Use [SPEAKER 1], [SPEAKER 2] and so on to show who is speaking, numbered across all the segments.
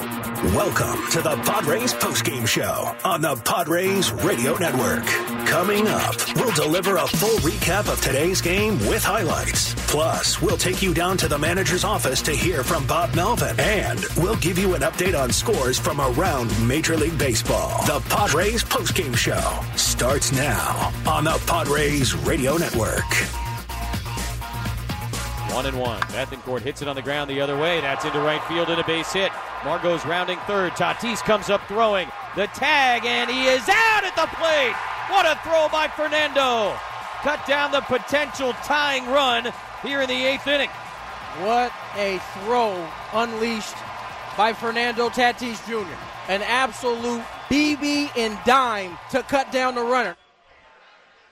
[SPEAKER 1] Welcome to the Padres postgame show on the Padres Radio Network. Coming up, we'll deliver a full recap of today's game with highlights. Plus, we'll take you down to the manager's office to hear from Bob Melvin. And we'll give you an update on scores from around Major League Baseball. The Padres postgame show starts now on the Padres Radio Network.
[SPEAKER 2] One and one. Bethancourt hits it on the ground the other way. That's into right field and a base hit. Margot's rounding third. Tatis comes up throwing. The tag, and he is out at the plate. What a throw by Fernando. Cut down the potential tying run here in the eighth inning.
[SPEAKER 3] What a throw unleashed by Fernando Tatis Jr. An absolute BB and dime to cut down the runner.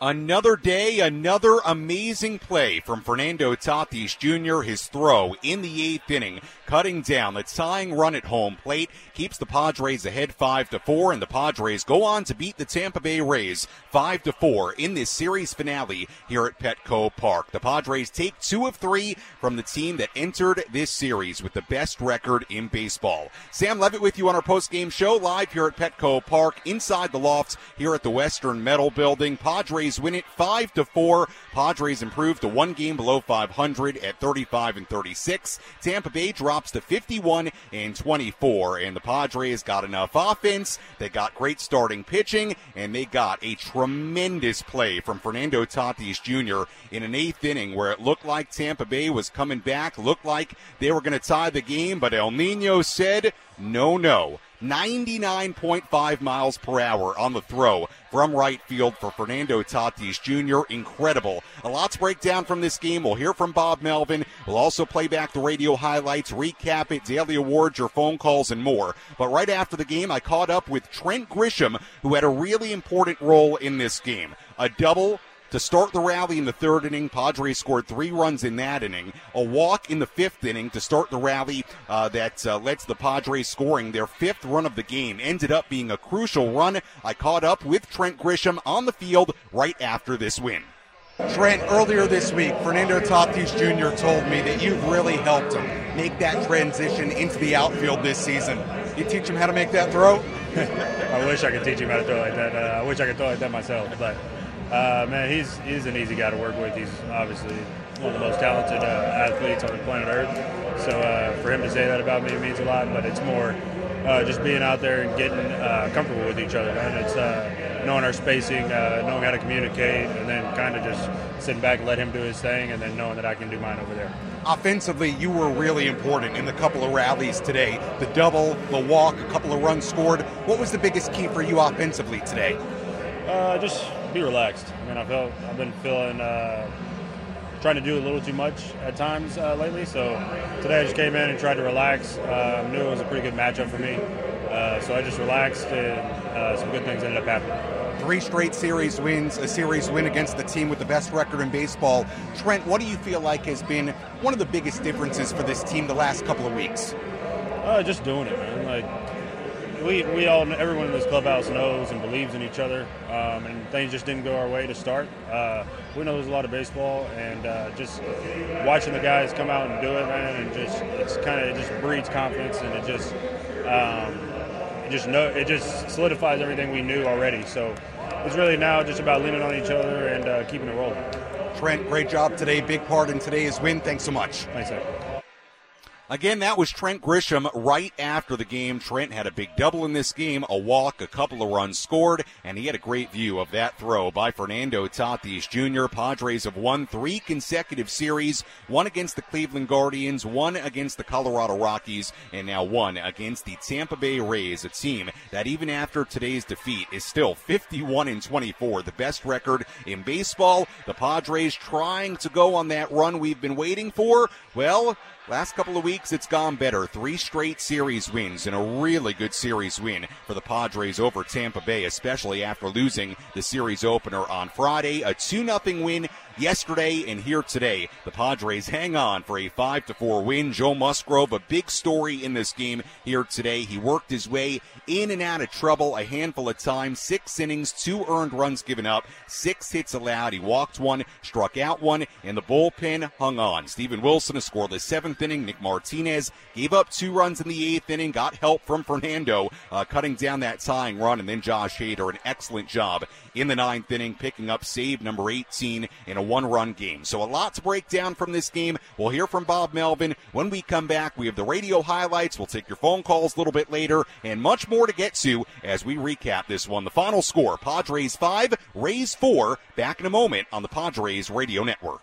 [SPEAKER 4] Another day, another amazing play from Fernando Tatis Jr. His throw in the eighth inning, cutting down the tying run at home plate, keeps the Padres ahead five to four, and the Padres go on to beat the Tampa Bay Rays five to four in this series finale here at Petco Park. The Padres take two of three from the team that entered this series with the best record in baseball. Sam Levitt with you on our post-game show live here at Petco Park inside the lofts here at the Western Metal Building. Padres win it 5 to 4. Padres improve to one game below 500 at 35 and 36. Tampa Bay drops to 51 and 24 and the Padres got enough offense, they got great starting pitching and they got a tremendous play from Fernando Tatis Jr. in an 8th inning where it looked like Tampa Bay was coming back, looked like they were going to tie the game, but El Nino said, "No, no." 99.5 miles per hour on the throw from right field for Fernando Tatis Jr. Incredible. A lot to break down from this game. We'll hear from Bob Melvin. We'll also play back the radio highlights, recap it, daily awards, your phone calls, and more. But right after the game, I caught up with Trent Grisham, who had a really important role in this game. A double to start the rally in the third inning. Padres scored three runs in that inning. A walk in the fifth inning to start the rally uh, that uh, led to the Padres scoring their fifth run of the game. Ended up being a crucial run. I caught up with Trent Grisham on the field right after this win.
[SPEAKER 5] Trent, earlier this week, Fernando Tatis Jr. told me that you've really helped him make that transition into the outfield this season. You teach him how to make that throw?
[SPEAKER 6] I wish I could teach him how to throw like that. Uh, I wish I could throw like that myself, but uh, man, he's he's an easy guy to work with. He's obviously one of the most talented uh, athletes on the planet Earth. So uh, for him to say that about me means a lot. But it's more uh, just being out there and getting uh, comfortable with each other, man. It's uh, knowing our spacing, knowing how to communicate, and then kind of just sitting back and let him do his thing, and then knowing that I can do mine over there.
[SPEAKER 5] Offensively, you were really important in the couple of rallies today. The double, the walk, a couple of runs scored. What was the biggest key for you offensively today?
[SPEAKER 6] just be relaxed. I mean, I felt I've been feeling uh, trying to do a little too much at times uh, lately. So today I just came in and tried to relax. Uh, knew it was a pretty good matchup for me, uh, so I just relaxed and uh, some good things ended up happening.
[SPEAKER 5] Three straight series wins, a series win against the team with the best record in baseball. Trent, what do you feel like has been one of the biggest differences for this team the last couple of weeks?
[SPEAKER 6] Uh, just doing it, man. Like we, we all everyone in this clubhouse knows and believes in each other, um, and things just didn't go our way to start. Uh, we know there's a lot of baseball, and uh, just watching the guys come out and do it, man, and just it's kind of it just breeds confidence, and it just um, it just know it just solidifies everything we knew already. So it's really now just about leaning on each other and uh, keeping it rolling.
[SPEAKER 5] Trent, great job today. Big part in today's win. Thanks so much.
[SPEAKER 6] Thanks, sir.
[SPEAKER 4] Again, that was Trent Grisham right after the game. Trent had a big double in this game, a walk, a couple of runs scored, and he had a great view of that throw by Fernando Tatis Jr. Padres have won three consecutive series, one against the Cleveland Guardians, one against the Colorado Rockies, and now one against the Tampa Bay Rays, a team that even after today's defeat is still 51 and 24, the best record in baseball. The Padres trying to go on that run we've been waiting for. Well, Last couple of weeks, it's gone better. Three straight series wins and a really good series win for the Padres over Tampa Bay, especially after losing the series opener on Friday. A 2 0 win yesterday and here today. The Padres hang on for a 5 to 4 win. Joe Musgrove, a big story in this game here today. He worked his way in and out of trouble a handful of times. Six innings, two earned runs given up, six hits allowed. He walked one, struck out one, and the bullpen hung on. Steven Wilson, a scoreless seventh inning. Nick Martinez gave up two runs in the eighth inning, got help from Fernando, uh, cutting down that tying run, and then Josh Hader, an excellent job in the ninth inning, picking up save number 18 in a one run game. So a lot to break down from this game. We'll hear from Bob Melvin when we come back. We have the radio highlights. We'll take your phone calls a little bit later and much more to get to as we recap this one. The final score Padres 5, Rays 4. Back in a moment on the Padres Radio Network.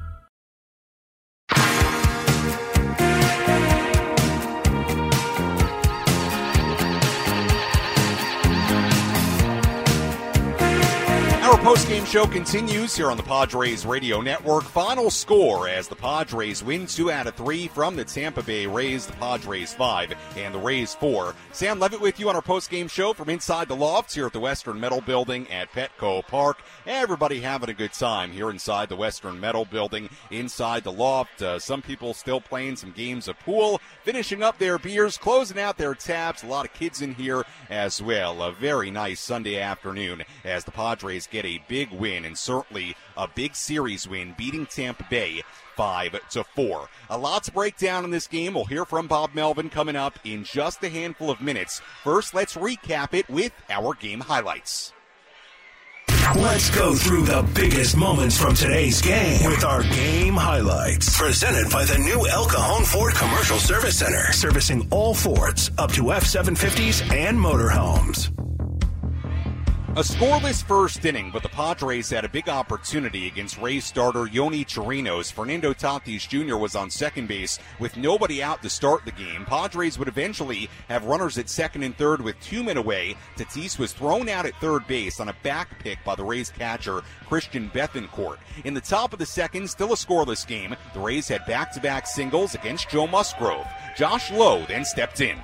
[SPEAKER 4] Our post-game show continues here on the Padres Radio Network. Final score as the Padres win two out of three from the Tampa Bay Rays. The Padres five and the Rays four. Sam Levitt with you on our post-game show from inside the loft here at the Western Metal Building at Petco Park. Everybody having a good time here inside the Western Metal Building, inside the loft. Uh, some people still playing some games of pool, finishing up their beers, closing out their taps. A lot of kids in here as well. A very nice Sunday afternoon as the Padres get a big win and certainly a big series win, beating Tampa Bay five to four. A lot to break down in this game. We'll hear from Bob Melvin coming up in just a handful of minutes. First, let's recap it with our game highlights.
[SPEAKER 1] Let's go through the biggest moments from today's game with our game highlights. Presented by the new El Cajon Ford Commercial Service Center, servicing all Fords up to F 750s and motorhomes.
[SPEAKER 4] A scoreless first inning, but the Padres had a big opportunity against Rays starter Yonny Chirinos. Fernando Tatis Jr. was on second base with nobody out to start the game. Padres would eventually have runners at second and third with two men away. Tatis was thrown out at third base on a back pick by the Rays catcher Christian Bethancourt. In the top of the second, still a scoreless game, the Rays had back-to-back singles against Joe Musgrove. Josh Lowe then stepped in.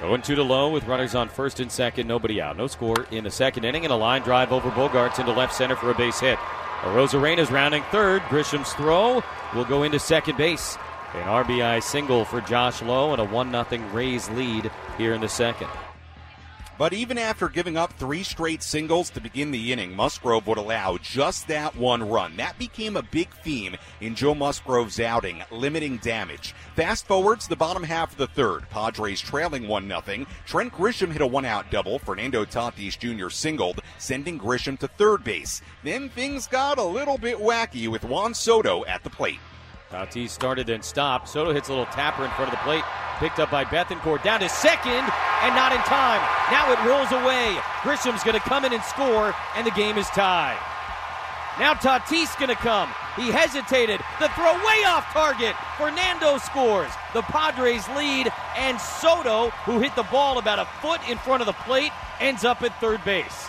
[SPEAKER 2] Going two to Lowe with runners on first and second, nobody out. No score in the second inning, and a line drive over Bogaerts into left center for a base hit. Arozarena's rounding third. Grisham's throw will go into second base. An RBI single for Josh Lowe and a 1 0 Rays lead here in the second.
[SPEAKER 4] But even after giving up three straight singles to begin the inning, Musgrove would allow just that one run. That became a big theme in Joe Musgrove's outing, limiting damage. Fast forward to the bottom half of the third. Padres trailing 1 0. Trent Grisham hit a one out double. Fernando Tatis Jr. singled, sending Grisham to third base. Then things got a little bit wacky with Juan Soto at the plate.
[SPEAKER 2] Tatis started then stopped. Soto hits a little tapper in front of the plate. Picked up by Bethancourt. Down to second and not in time. Now it rolls away. Grisham's going to come in and score, and the game is tied. Now Tatis going to come. He hesitated. The throw way off target. Fernando scores. The Padres lead, and Soto, who hit the ball about a foot in front of the plate, ends up at third base.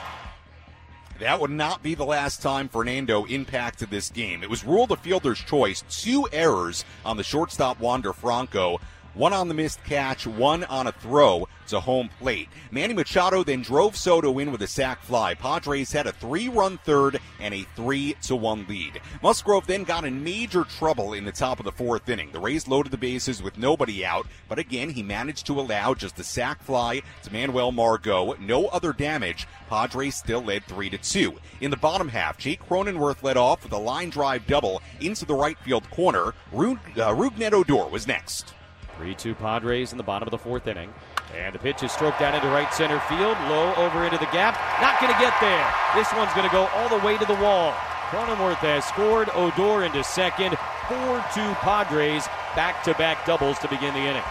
[SPEAKER 4] That would not be the last time Fernando impacted this game. It was ruled a fielder's choice. Two errors on the shortstop Wander Franco one on the missed catch, one on a throw to home plate. Manny Machado then drove Soto in with a sac fly. Padres had a three-run third and a three-to-one lead. Musgrove then got in major trouble in the top of the fourth inning. The Rays loaded the bases with nobody out, but again he managed to allow just a sac fly to Manuel Margot. No other damage. Padres still led three to two. In the bottom half, Jake Cronenworth led off with a line drive double into the right field corner. Uh, Odor was next.
[SPEAKER 2] 3 2 Padres in the bottom of the fourth inning. And the pitch is stroked down into right center field, low over into the gap. Not going to get there. This one's going to go all the way to the wall. Cronenworth has scored. Odor into second. 4 2 Padres. Back to back doubles to begin the inning.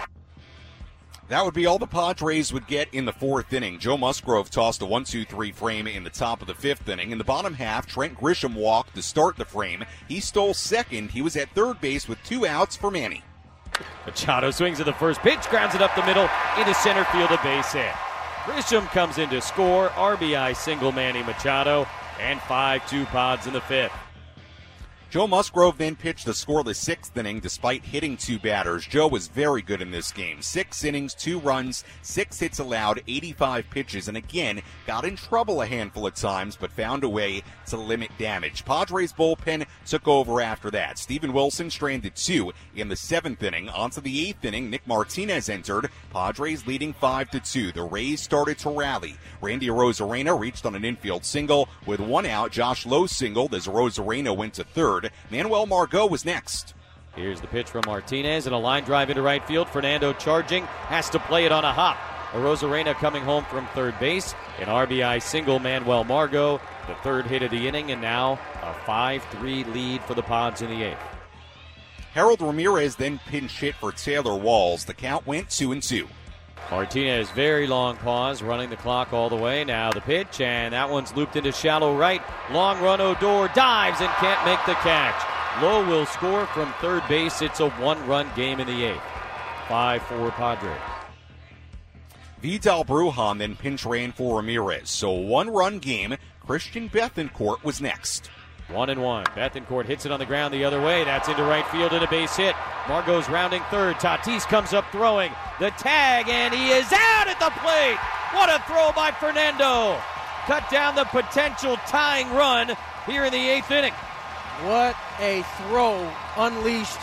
[SPEAKER 4] That would be all the Padres would get in the fourth inning. Joe Musgrove tossed a 1 2 3 frame in the top of the fifth inning. In the bottom half, Trent Grisham walked to start the frame. He stole second. He was at third base with two outs for Manny.
[SPEAKER 2] Machado swings at the first pitch, grounds it up the middle into center field, a base hit. Grisham comes in to score, RBI single Manny Machado, and 5 2 pods in the fifth.
[SPEAKER 4] Joe Musgrove then pitched the scoreless sixth inning despite hitting two batters. Joe was very good in this game. Six innings, two runs, six hits allowed, 85 pitches, and again got in trouble a handful of times, but found a way to limit damage. Padres bullpen took over after that. Steven Wilson stranded two in the seventh inning. Onto the eighth inning, Nick Martinez entered. Padres leading five to two. The Rays started to rally. Randy Arozarena reached on an infield single with one out. Josh Lowe singled as Arozarena went to third third. Manuel Margot was next.
[SPEAKER 2] Here's the pitch from Martinez and a line drive into right field. Fernando charging, has to play it on a hop. Arozarena coming home from third base. An RBI single, Manuel Margot, the third hit of the inning, and now a 5 3 lead for the Pods in the eighth.
[SPEAKER 4] Harold Ramirez then pinch hit for Taylor Walls. The count went 2 and 2.
[SPEAKER 2] Martinez, very long pause, running the clock all the way. Now the pitch, and that one's looped into shallow right. Long run, Odor dives and can't make the catch. Lowe will score from third base. It's a one run game in the eighth. 5 4 Padres.
[SPEAKER 4] Vidal Brujan then pinch ran for Ramirez. So one run game. Christian Bethancourt was next.
[SPEAKER 2] One and one. Bethancourt hits it on the ground the other way. That's into right field and a base hit. Margot's rounding third. Tatis comes up throwing. The tag, and he is out at the plate. What a throw by Fernando. Cut down the potential tying run here in the eighth inning.
[SPEAKER 3] What a throw unleashed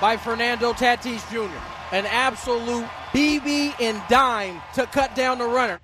[SPEAKER 3] by Fernando Tatis Jr. An absolute BB and dime to cut down the runner.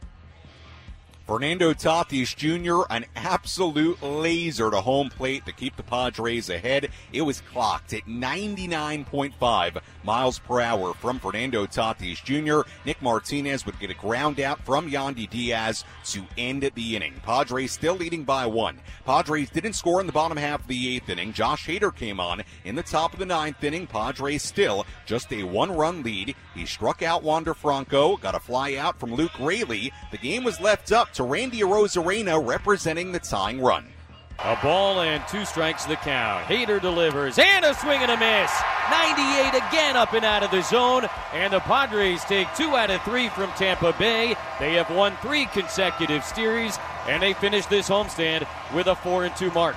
[SPEAKER 4] Fernando Tatis Jr., an absolute laser to home plate to keep the Padres ahead. It was clocked at 99.5 miles per hour from Fernando Tatis Jr. Nick Martinez would get a ground out from Yandy Diaz to end the inning. Padres still leading by one. Padres didn't score in the bottom half of the eighth inning. Josh Hader came on in the top of the ninth inning. Padres still just a one run lead. He struck out Wander Franco, got a fly out from Luke Raley. The game was left up to Randy Arozarena representing the tying run.
[SPEAKER 2] A ball and two strikes the count. Hader delivers and a swing and a miss. 98 again up and out of the zone. And the Padres take two out of three from Tampa Bay. They have won three consecutive series and they finish this homestand with a 4 and 2 mark.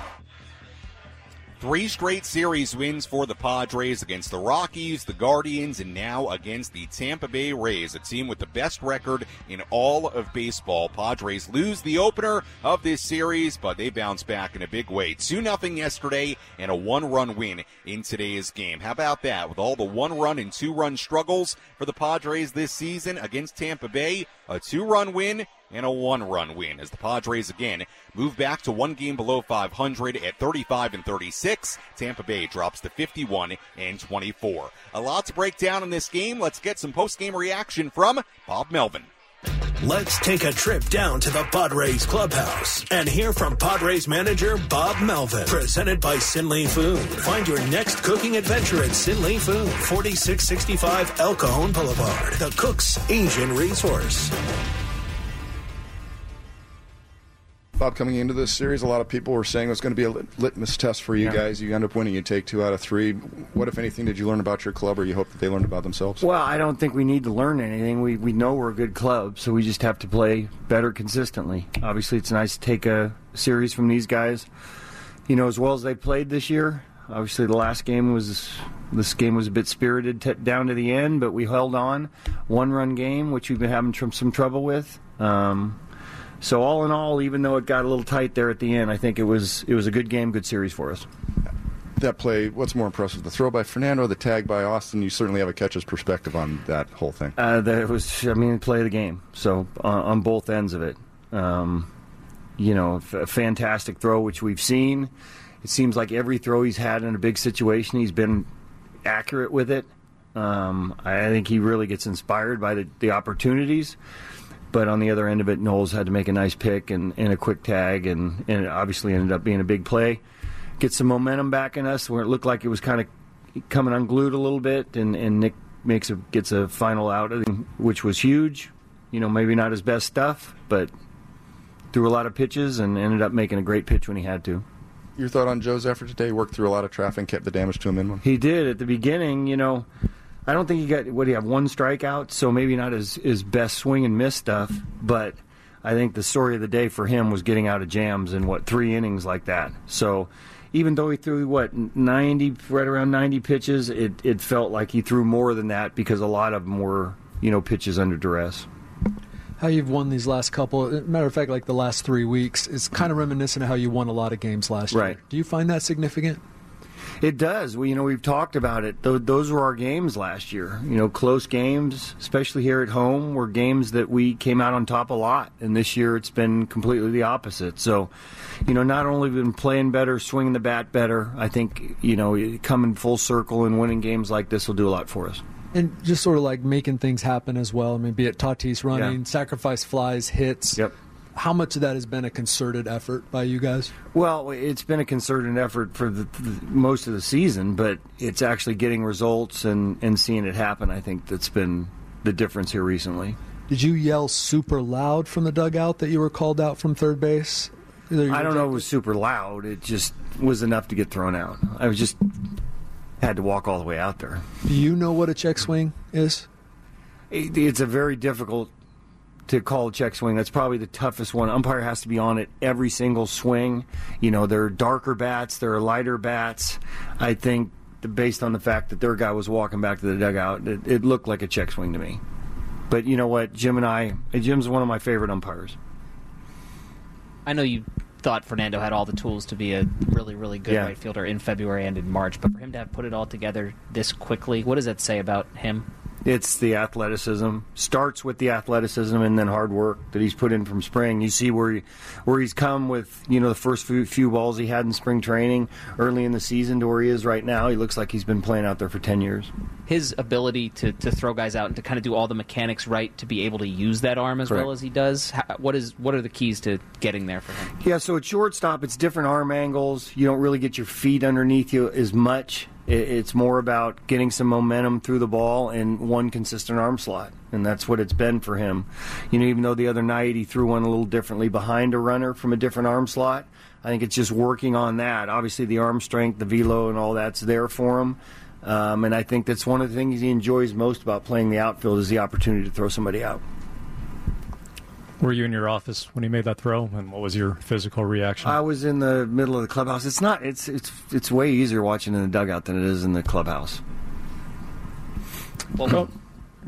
[SPEAKER 4] Three straight series wins for the Padres against the Rockies, the Guardians, and now against the Tampa Bay Rays, a team with the best record in all of baseball. Padres lose the opener of this series, but they bounce back in a big way. 2 0 yesterday and a one run win in today's game. How about that? With all the one run and two run struggles for the Padres this season against Tampa Bay, a two run win and a one run win as the Padres again move back to one game below 500 at 35 and 36. Tampa Bay drops to 51 and 24. A lot to break down in this game. Let's get some post game reaction from Bob Melvin.
[SPEAKER 1] Let's take a trip down to the Padres clubhouse and hear from Padres manager Bob Melvin. Presented by Sinley Food. Find your next cooking adventure at Sinley Food, 4665 El Cajon Boulevard, the Cook's Asian Resource.
[SPEAKER 7] Bob, coming into this series, a lot of people were saying it was going to be a litmus test for you
[SPEAKER 8] Yeah.
[SPEAKER 7] guys. You end up winning. You take two out of three. What, if anything, did you learn about your club, or you hope that they learned about themselves?
[SPEAKER 8] Well, I don't think we need to learn anything. We we know we're a good club, so we just have to play better consistently. Obviously, it's nice to take a series from these guys, you know, as well as they played this year. Obviously, the last game was this game was a bit spirited t- down to the end, but we held on. One run game, which we've been having tr- some trouble with. Um, so all in all, even though it got a little tight there at the end, I think it was it was a good game, good series for us.
[SPEAKER 7] That play, what's more impressive, the throw by Fernando, the tag by Austin? You certainly have a catcher's perspective on that whole thing.
[SPEAKER 8] Uh, that was, I mean, play of the game. So on, on both ends of it, um, you know, f- a fantastic throw which we've seen. It seems like every throw he's had in a big situation, he's been accurate with it. Um, I think he really gets inspired by the, the opportunities. But on the other end of it, Nola had to make a nice pick and, and a quick tag, and, and it obviously ended up being a big play. Get some momentum back in us where it looked like it was kind of coming unglued a little bit, and, and Nick makes a gets a final out, which was huge. You know, maybe not his best stuff, but threw a lot of pitches and ended up making a great pitch when he had to.
[SPEAKER 7] Your thought on Joe's effort today? Worked through a lot of traffic, and kept the damage to a minimum.
[SPEAKER 8] He did at the beginning. You know, I don't think he got what do you have one strikeout, so maybe not his his best swing and miss stuff, but I think the story of the day for him was getting out of jams in what three innings like that. So even though he threw what ninety right around ninety pitches, it it felt like he threw more than that because a lot of them were you know pitches under duress.
[SPEAKER 9] how you've won these last couple. Uh, matter of fact, like the last three weeks, is kind of reminiscent of how you won a lot of games last
[SPEAKER 8] Right.
[SPEAKER 9] year. Do you find that significant?
[SPEAKER 8] It does. We, you know, we've talked about it. Th- those were our games last year. You know, close games, especially here at home, were games that we came out on top a lot. And this year, it's been completely the opposite. So, you know, not only have we been playing better, swinging the bat better. I think you know, coming full circle and winning games like this will do a lot for us.
[SPEAKER 9] And just sort of like making things happen as well. I mean, be it Tatis running,
[SPEAKER 8] Yeah.
[SPEAKER 9] sacrifice flies, hits.
[SPEAKER 8] Yep.
[SPEAKER 9] How much of that has been a concerted effort by you guys?
[SPEAKER 8] Well, it's been a concerted effort for the, the, most of the season, but it's actually getting results and, and seeing it happen. I think that's been the difference here recently.
[SPEAKER 9] Did you yell super loud from the dugout that you were called out from third base?
[SPEAKER 8] I don't know if it was super loud. It just was enough to get thrown out. I was just had to walk all the way out there.
[SPEAKER 9] Do you know what a check swing is?
[SPEAKER 8] It- It's a very difficult to call a check swing. That's probably the toughest one. Umpire has to be on it every single swing. You know, there are darker bats, there are lighter bats. I think based on the fact that their guy was walking back to the dugout, it, it looked like a check swing to me. But you know what, Jim and I, Jim's one of my favorite umpires.
[SPEAKER 10] I know you thought Fernando had all the tools to be a really, really good
[SPEAKER 8] Yeah.
[SPEAKER 10] right fielder in February and in March, but for him to have put it all together this quickly, what does that say about him?
[SPEAKER 8] It's the athleticism. Starts with the athleticism and then hard work that he's put in from spring. You see where he, where he's come with you know the first few, few balls he had in spring training early in the season to where he is right now. He looks like he's been playing out there for ten years.
[SPEAKER 10] His ability to, to throw guys out and to kind of do all the mechanics right to be able to use that arm as well as he does. How, what is what are the keys to getting there for him?
[SPEAKER 8] Yeah, so at shortstop, it's different arm angles. You don't really get your feet underneath you as much. It's more about getting some momentum through the ball and one consistent arm slot. And that's what it's been for him. You know, even though the other night he threw one a little differently behind a runner from a different arm slot, I think it's just working on that. Obviously, the arm strength, the velo, and all that's there for him. Um, and I think that's one of the things he enjoys most about playing the outfield is the opportunity to throw somebody out.
[SPEAKER 11] Were you in your office when he made that throw, and what was your physical reaction?
[SPEAKER 8] I was in the middle of the clubhouse. It's not. It's it's it's way easier watching in the dugout than it is in the clubhouse.
[SPEAKER 11] Go-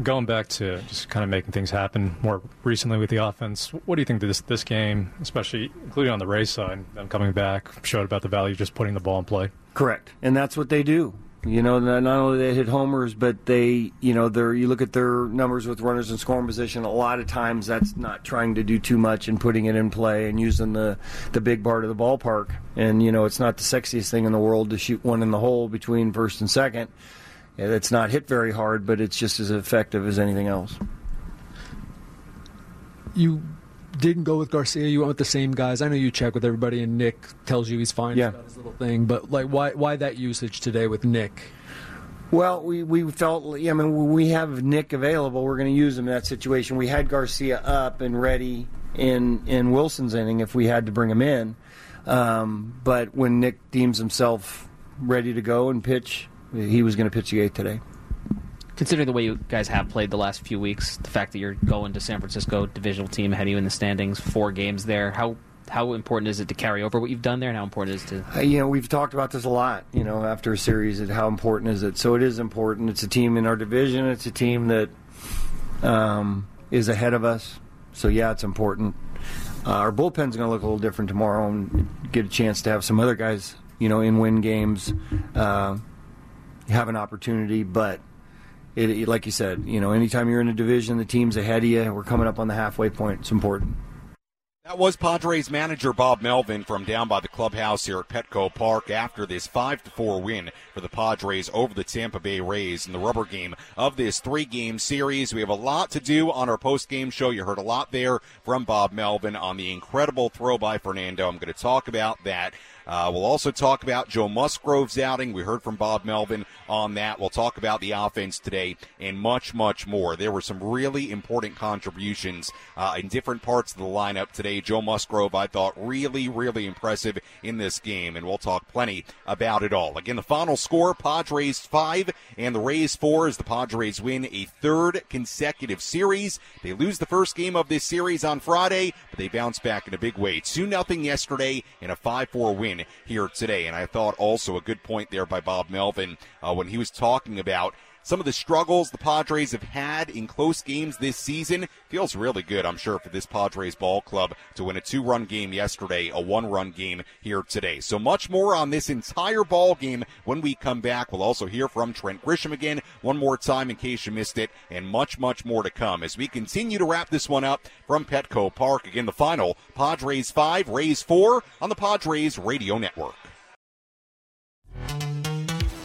[SPEAKER 11] going back to just kind of making things happen more recently with the offense, what do you think this this game, especially including on the Rays side, them coming back, showed about the value of just putting the ball in play?
[SPEAKER 8] Correct, and that's what they do. You know, not only they hit homers, but they, you know, they're you look at their numbers with runners in scoring position. A lot of times, that's not trying to do too much and putting it in play and using the the big part of the ballpark. And you know, it's not the sexiest thing in the world to shoot one in the hole between first and second. It's not hit very hard, but it's just as effective as anything else.
[SPEAKER 9] You didn't go with Garcia. You went with the same guys. I know you check with everybody, and Nick tells you he's fine.
[SPEAKER 8] Yeah.
[SPEAKER 9] He's his little thing. But like, why why that usage today with Nick?
[SPEAKER 8] Well, we, we felt, I mean, we have Nick available, we're going to use him in that situation. We had Garcia up and ready in in Wilson's inning if we had to bring him in. Um, but when Nick deems himself ready to go and pitch, he was going to pitch the eighth today.
[SPEAKER 10] Considering the way you guys have played the last few weeks, the fact that you're going to San Francisco, divisional team ahead of you in the standings, four games there, how how important is it to carry over what you've done there, and how important is it to
[SPEAKER 8] Uh, you know, we've talked about this a lot. You know, after a series, and how important is it? So it is important. It's a team in our division. It's a team that um, is ahead of us. So yeah, it's important. Uh, our bullpen's going to look a little different tomorrow, and get a chance to have some other guys, you know, in win games, uh, have an opportunity. But it, it- like you said, you know, anytime you're in a division, the team's ahead of you. We're coming up on the halfway point. It's important.
[SPEAKER 4] That was Padres manager Bob Melvin from down by the clubhouse here at Petco Park after this 5 to 4 win for the Padres over the Tampa Bay Rays in the rubber game of this three game series. We have a lot to do on our post game show. You heard a lot there from Bob Melvin on the incredible throw by Fernando. I'm going to talk about that. Uh, we'll also talk about Joe Musgrove's outing. We heard from Bob Melvin on that. We'll talk about the offense today and much, much more. There were some really important contributions uh, in different parts of the lineup today. Joe Musgrove, I thought, really, really impressive in this game, and we'll talk plenty about it all. Again, the final score Padres 5 and the Rays 4 as the Padres win a third consecutive series. They lose the first game of this series on Friday, but they bounce back in a big way. 2 0 yesterday and a 5 4 win here today. And I thought also a good point there by Bob Melvin uh, when he was talking about some of the struggles the Padres have had in close games this season. Feels really good, I'm sure, for this Padres ball club to win a two run game yesterday, a one run game here today. So much more on this entire ball game when we come back. We'll also hear from Trent Grisham again one more time in case you missed it, and much, much more to come as we continue to wrap this one up from Petco Park. Again, the final Padres 5, Rays 4 on the Padres Radio Network.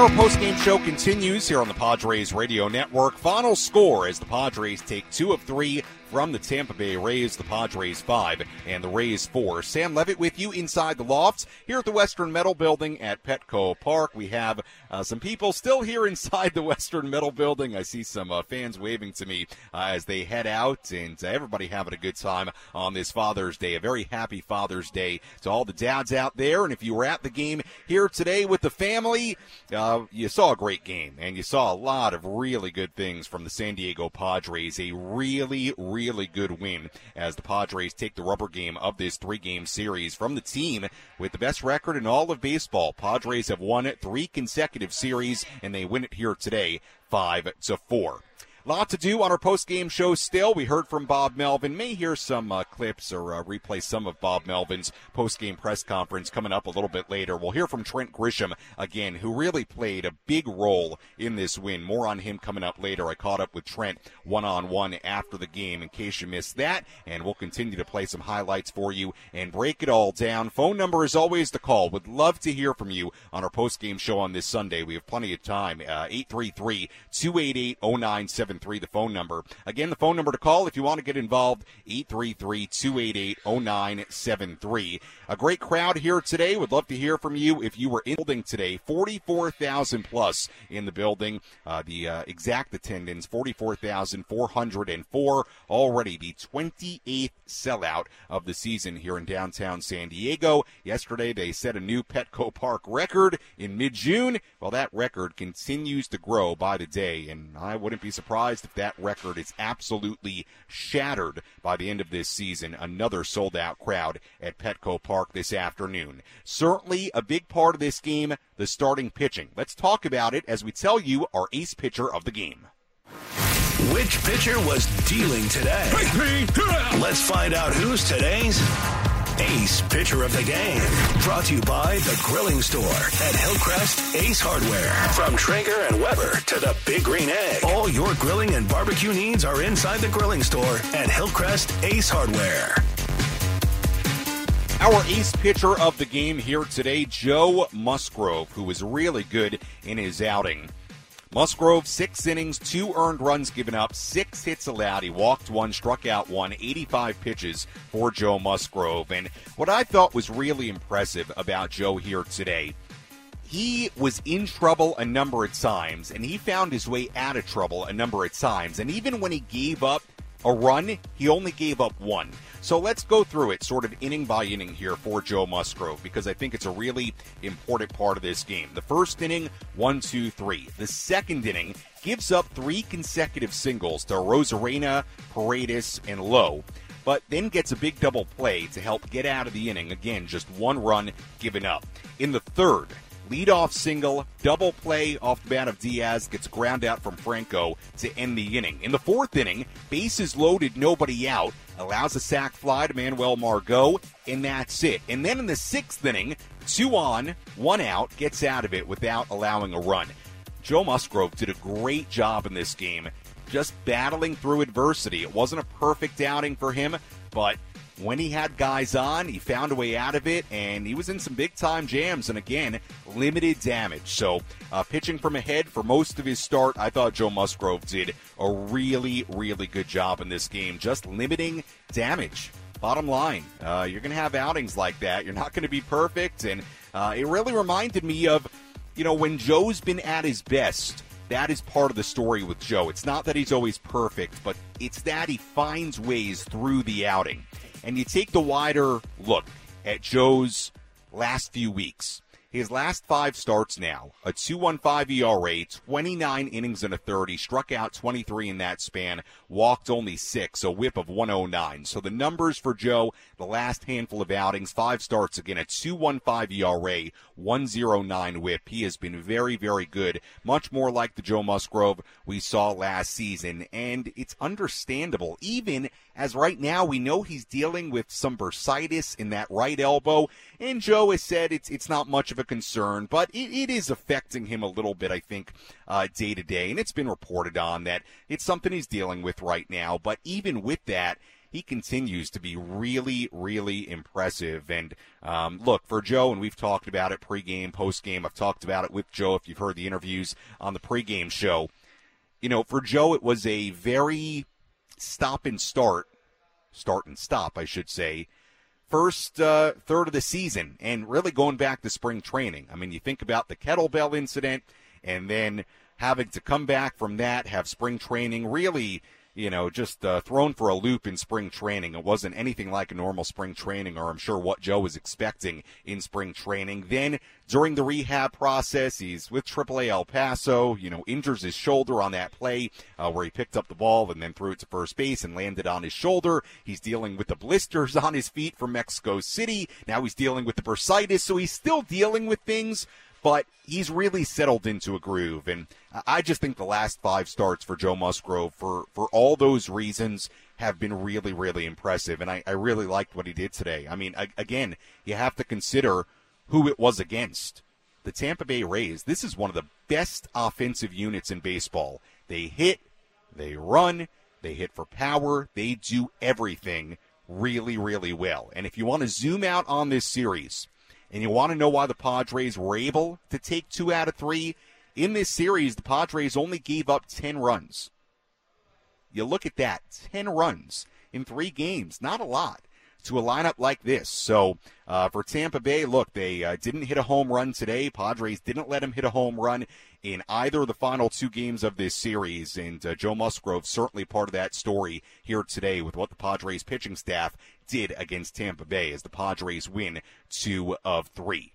[SPEAKER 4] Our post-game show continues here on the Padres Radio Network. Final score as the Padres take two of three from the Tampa Bay Rays, the Padres five and the Rays four. Sam Levitt with you inside the lofts here at the Western Metal Building at Petco Park. We have uh, some people still here inside the Western Metal Building. I see some uh, fans waving to me uh, as they head out, and uh, everybody having a good time on this Father's Day. A very happy Father's Day to all the dads out there. And if you were at the game here today with the family, uh, you saw a great game, and you saw a lot of really good things from the San Diego Padres. A really, really good win as the Padres take the rubber game of this three-game series from the team with the best record in all of baseball. Padres have won three consecutive series, and they win it here today, five to four. Lot to do on our post-game show still. We heard from Bob Melvin. May hear some uh, clips or uh, replay some of Bob Melvin's post-game press conference coming up a little bit later. We'll hear from Trent Grisham again, who really played a big role in this win. More on him coming up later. I caught up with Trent one-on-one after the game in case you missed that, and we'll continue to play some highlights for you and break it all down. Phone number is always the call. Would love to hear from you on our post-game show on this Sunday. We have plenty of time. Uh, 833 288 0975 0973, the phone number. Again, the phone number to call if you want to get involved, 833 288 0973. A great crowd here today. Would love to hear from you if you were in the building today. 44,000 plus in the building. Uh, the uh, exact attendance, 44,404. Already the 28th sellout of the season here in downtown San Diego. Yesterday, they set a new Petco Park record in mid June. Well, that record continues to grow by the day, and I wouldn't be surprised if that record is absolutely shattered by the end of this season. Another sold out crowd at Petco Park this afternoon. Certainly a big part of this game, the starting pitching. Let's talk about it as we tell you our ace pitcher of the game.
[SPEAKER 1] Which pitcher was dealing today? Let's find out who's today's Ace Pitcher of the Game. Brought to you by The Grilling Store at Hillcrest Ace Hardware. From Traeger and Weber to the Big Green Egg, all your grilling and barbecue needs are inside The Grilling Store at Hillcrest Ace Hardware.
[SPEAKER 4] Our ace pitcher of the game here today, Joe Musgrove, who was really good in his outing. Musgrove, six innings, two earned runs given up, six hits allowed. He walked one, struck out one, 85 pitches for Joe Musgrove. And what I thought was really impressive about Joe here today, he was in trouble a number of times, and he found his way out of trouble a number of times. And even when he gave up a run, he only gave up one. So let's go through it sort of inning by inning here for Joe Musgrove because I think it's a really important part of this game. The first inning, one, two, three. The second inning gives up three consecutive singles to Arozarena, Paredes, and Lowe but then gets a big double play to help get out of the inning. Again, just one run given up. In the third, leadoff single, double play off the bat of Diaz, gets ground out from Franco to end the inning. In the fourth inning, bases loaded, nobody out, allows a sac fly to Manuel Margot, and that's it. And then in the sixth inning, two on, one out, gets out of it without allowing a run. Joe Musgrove did a great job in this game, just battling through adversity. It wasn't a perfect outing for him, but when he had guys on, he found a way out of it, and he was in some big time jams. And again, limited damage. So, uh, pitching from ahead for most of his start, I thought Joe Musgrove did a really, really good job in this game, just limiting damage. Bottom line, uh, you're going to have outings like that. You're not going to be perfect, and uh, it really reminded me of, you know, when Joe's been at his best that is part of the story with Joe. It's not that he's always perfect, but it's that he finds ways through the outing. And you take the wider look at Joe's last few weeks. His last five starts now, a 2.15 ERA, 29 innings and a third. He struck out 23 in that span, walked only six, a whip of 109. So the numbers for Joe, the last handful of outings, five starts again, a 2.15 ERA, 109 whip. He has been very, very good, much more like the Joe Musgrove we saw last season. And it's understandable, even as right now we know he's dealing with some bursitis in that right elbow. And Joe has said it's it's not much of a concern, but it, it is affecting him a little bit, I think, day to day. And it's been reported on that it's something he's dealing with right now. But even with that, he continues to be really, really impressive. And um, look, for Joe, and we've talked about it pregame, postgame. I've talked about it with Joe if you've heard the interviews on the pregame show. You know, for Joe, it was a very stop and start, start and stop, I should say, first uh, third of the season, and really going back to spring training. I mean, you think about the kettlebell incident, and then having to come back from that, have spring training, really you know, just uh, thrown for a loop in spring training. It wasn't anything like a normal spring training, or I'm sure what Joe was expecting in spring training. Then during the rehab process, he's with AAA El Paso, you know, injures his shoulder on that play uh, where he picked up the ball and then threw it to first base and landed on his shoulder. He's dealing with the blisters on his feet from Mexico City. Now he's dealing with the bursitis, so he's still dealing with things but he's really settled into a groove. And I just think the last five starts for Joe Musgrove, for, for all those reasons, have been really, really impressive. And I, I really liked what he did today. I mean, I, again, you have to consider who it was against. The Tampa Bay Rays, this is one of the best offensive units in baseball. They hit, they run, they hit for power, they do everything really, really well. And if you want to zoom out on this series, and you want to know why the Padres were able to take two out of three? In this series, the Padres only gave up 10 runs. You look at that 10 runs in three games, not a lot to a lineup like this. So uh, for Tampa Bay, look, they uh, didn't hit a home run today. Padres didn't let him hit a home run in either of the final two games of this series. And uh, Joe Musgrove certainly part of that story here today with what the Padres pitching staff did against Tampa Bay as the Padres win two of three.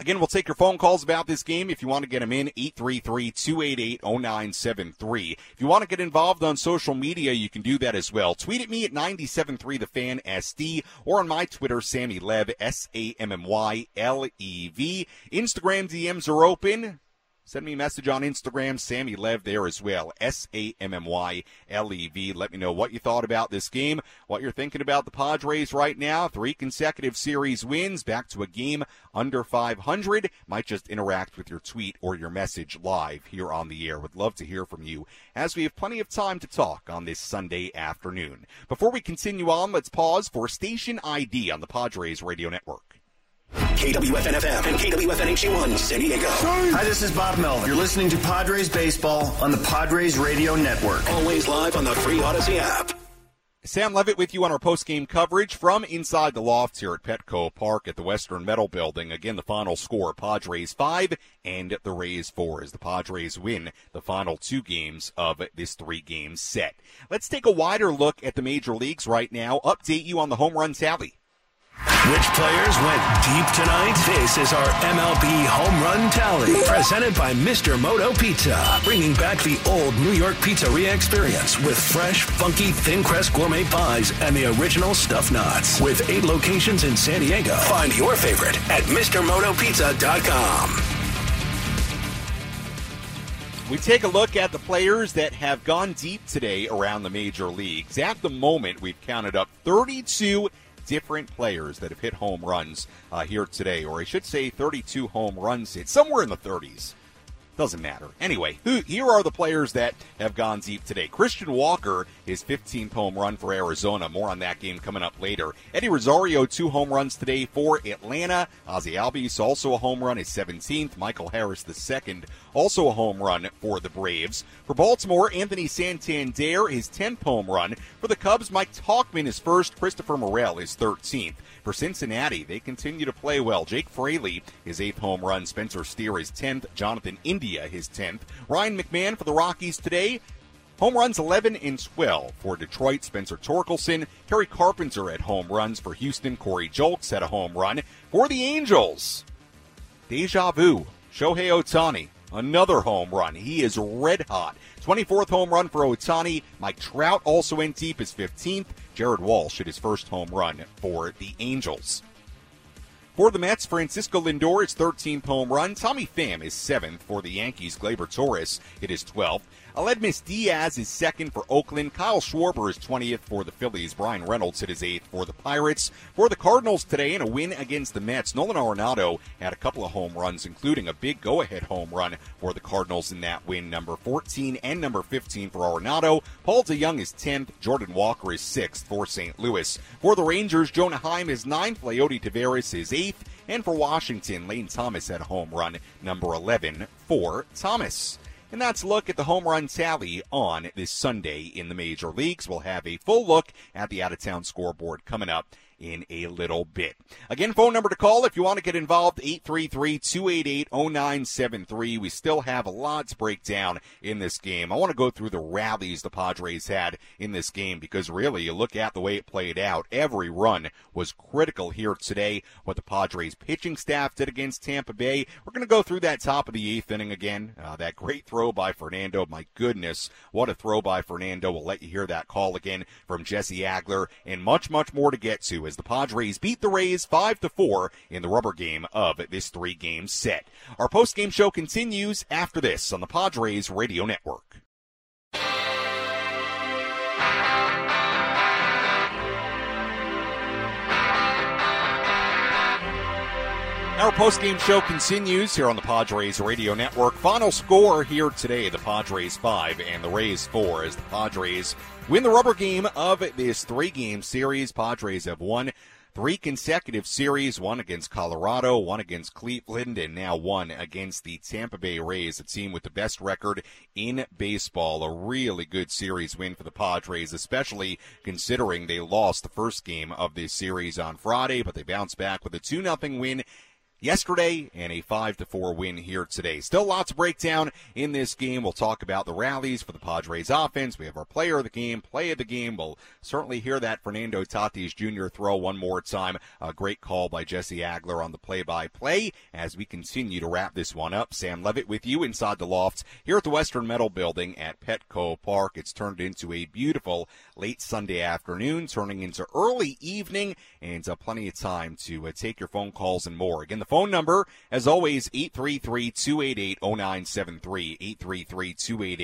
[SPEAKER 4] Again, we'll take your phone calls about this game if you want to get them in, 833-288-0973. If you want to get involved on social media, you can do that as well. Tweet at me at 973 the fan SD or on my Twitter, Sammy Lev, S-A-M-M-Y-L-E-V. Instagram DMs are open. Send me a message on Instagram, Sammy Lev there as well. S A M M Y L E V. Let me know what you thought about this game, what you're thinking about the Padres right now. Three consecutive series wins, back to a game under 500. Might just interact with your tweet or your message live here on the air. Would love to hear from you as we have plenty of time to talk on this Sunday afternoon. Before we continue on, let's pause for station ID on the Padres Radio Network.
[SPEAKER 1] KWFN FM and KWFN HD1 San Diego.
[SPEAKER 12] Hi, this is Bob Melvin. You're listening to Padres Baseball on the Padres Radio Network.
[SPEAKER 1] Always live on the free Audacy app.
[SPEAKER 4] Sam Levitt with you on our post-game coverage from inside the lofts here at Petco Park at the Western Metal Building. Again, the final score, Padres 5 and the Rays 4 as the Padres win the final two games of this three-game set. Let's take a wider look at the major leagues right now, update you on the home run tally.
[SPEAKER 1] Which players went deep tonight? This is our MLB home run tally. Presented by Mr. Moto Pizza. Bringing back the old New York pizzeria experience with fresh, funky, thin crust gourmet pies and the original stuffed knots. With eight locations in San Diego. Find your favorite at MrMotoPizza.com.
[SPEAKER 4] We take a look at the players that have gone deep today around the major leagues. At the moment, we've counted up 32 different players that have hit home runs uh, here today, or I should say 32 home runs It's somewhere in the 30s. Doesn't matter. Anyway, who, here are the players that have gone deep today. Christian Walker, his 15th home run for Arizona. More on that game coming up later. Eddie Rosario, two home runs today for Atlanta. Ozzie Albies, also a home run, his 17th. Michael Harris, the second, also a home run for the Braves. For Baltimore, Anthony Santander, his 10th home run. For the Cubs, Mike Tauchman, his first. Christopher Morel, his 13th. For Cincinnati, they continue to play well. Jake Fraley, his eighth home run. Spencer Steer, his 10th. Jonathan India, his 10th. Ryan McMahon for the Rockies today. Home runs 11 and 12 for Detroit. Spencer Torkelson. Kerry Carpenter at home runs for Houston. Corey Julks had a home run for the Angels. Deja vu. Shohei Ohtani. Another home run. He is red hot. 24th home run for Ohtani. Mike Trout also in deep, his 15th. Jared Walsh hit his first home run for the Angels. For the Mets, Francisco Lindor is 13th home run. Tommy Pham is 7th for the Yankees. Gleyber Torres hit his 12th. Aledmys Diaz is second for Oakland. Kyle Schwarber is 20th for the Phillies. Bryan Reynolds hit his eighth for the Pirates. For the Cardinals today in a win against the Mets, Nolan Arenado had a couple of home runs, including a big go-ahead home run for the Cardinals in that win. Number 14 and number 15 for Arenado. Paul DeJong is 10th. Jordan Walker is 6th for St. Louis. For the Rangers, Jonah Heim is 9th. Leody Taveras is 8th. And for Washington, Lane Thomas had a home run, number 11 for Thomas. And that's look at the home run tally on this Sunday in the major leagues. We'll have a full look at the out of town scoreboard coming up in a little bit. Again, phone number to call if you want to get involved, 833-288-0973. We still have a lot to break down in this game. I want to go through the rallies the Padres had in this game because really you look at the way it played out. Every run was critical here today. What the Padres pitching staff did against Tampa Bay. We're going to go through that top of the eighth inning again. Uh, that great throw by Fernando. My goodness, what a throw by Fernando. We'll let you hear that call again from Jesse Agler and much, much more to get to as the Padres beat the Rays 5 to 4 in the rubber game of this three-game set. Our post-game show continues after this on the Padres Radio Network. Our post-game show continues here on the Padres Radio Network. Final score here today, the Padres 5 and the Rays 4 as the Padres win the rubber game of this three-game series. Padres have won three consecutive series, one against Colorado, one against Cleveland, and now one against the Tampa Bay Rays, a team with the best record in baseball. A really good series win for the Padres, especially considering they lost the first game of this series on Friday, but they bounced back with a 2 0 win yesterday and a 5 to 4 win here today. Still lots of breakdown in this game. We'll talk about the rallies for the Padres offense. We have our player of the game, play of the game. We'll certainly hear that Fernando Tatis Jr. throw one more time. A great call by Jesse Agler on the play by play as we continue to wrap this one up. Sam Levitt with you inside the lofts here at the Western Metal Building at Petco Park. It's turned into a beautiful late Sunday afternoon, turning into early evening, and uh, plenty of time to uh, take your phone calls and more. Again, the phone number, as always, 833-288-0973,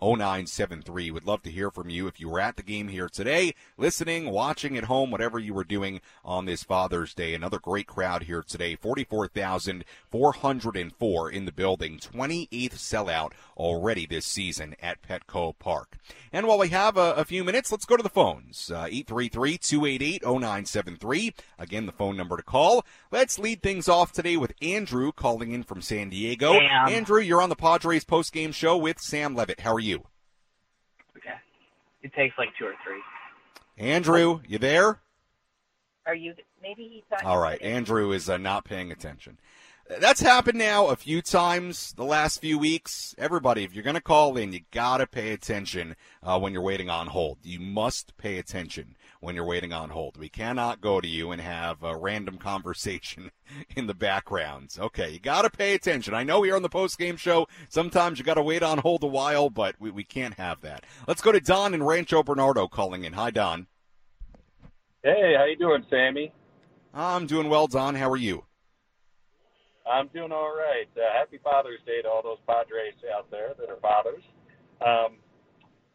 [SPEAKER 4] 833-288-0973. Would love to hear from you if you were at the game here today, listening, watching at home, whatever you were doing on this Father's Day. Another great crowd here today, 44,404 in the building, 28th sellout already this season at Petco Park. And while we have a, a few minutes, let's go to the phones. Uh, 833-288-0973. Again, the phone number to call. Let's lead things off today with Andrew calling in from San Diego. Andrew, you're on the Padres post-game show with Sam Levitt. How are you?
[SPEAKER 13] Okay. It takes like two or three.
[SPEAKER 4] Andrew, you there?
[SPEAKER 13] Are you? Maybe he thought.
[SPEAKER 4] All right, Andrew is uh, not paying attention. That's happened now a few times the last few weeks. Everybody, if you're going to call in, you got to pay attention uh, when you're waiting on hold. You must pay attention when you're waiting on hold. We cannot go to you and have a random conversation in the background. Okay, you got to pay attention. I know here on the post game show, sometimes you got to wait on hold a while, but we, we can't have that. Let's go to Don in Rancho Bernardo calling in. Hi, Don.
[SPEAKER 14] Hey, how you doing, Sammy?
[SPEAKER 4] I'm doing well, Don. How are you?
[SPEAKER 14] I'm doing all right. Uh, happy Father's Day to all those Padres out there that are fathers. Um,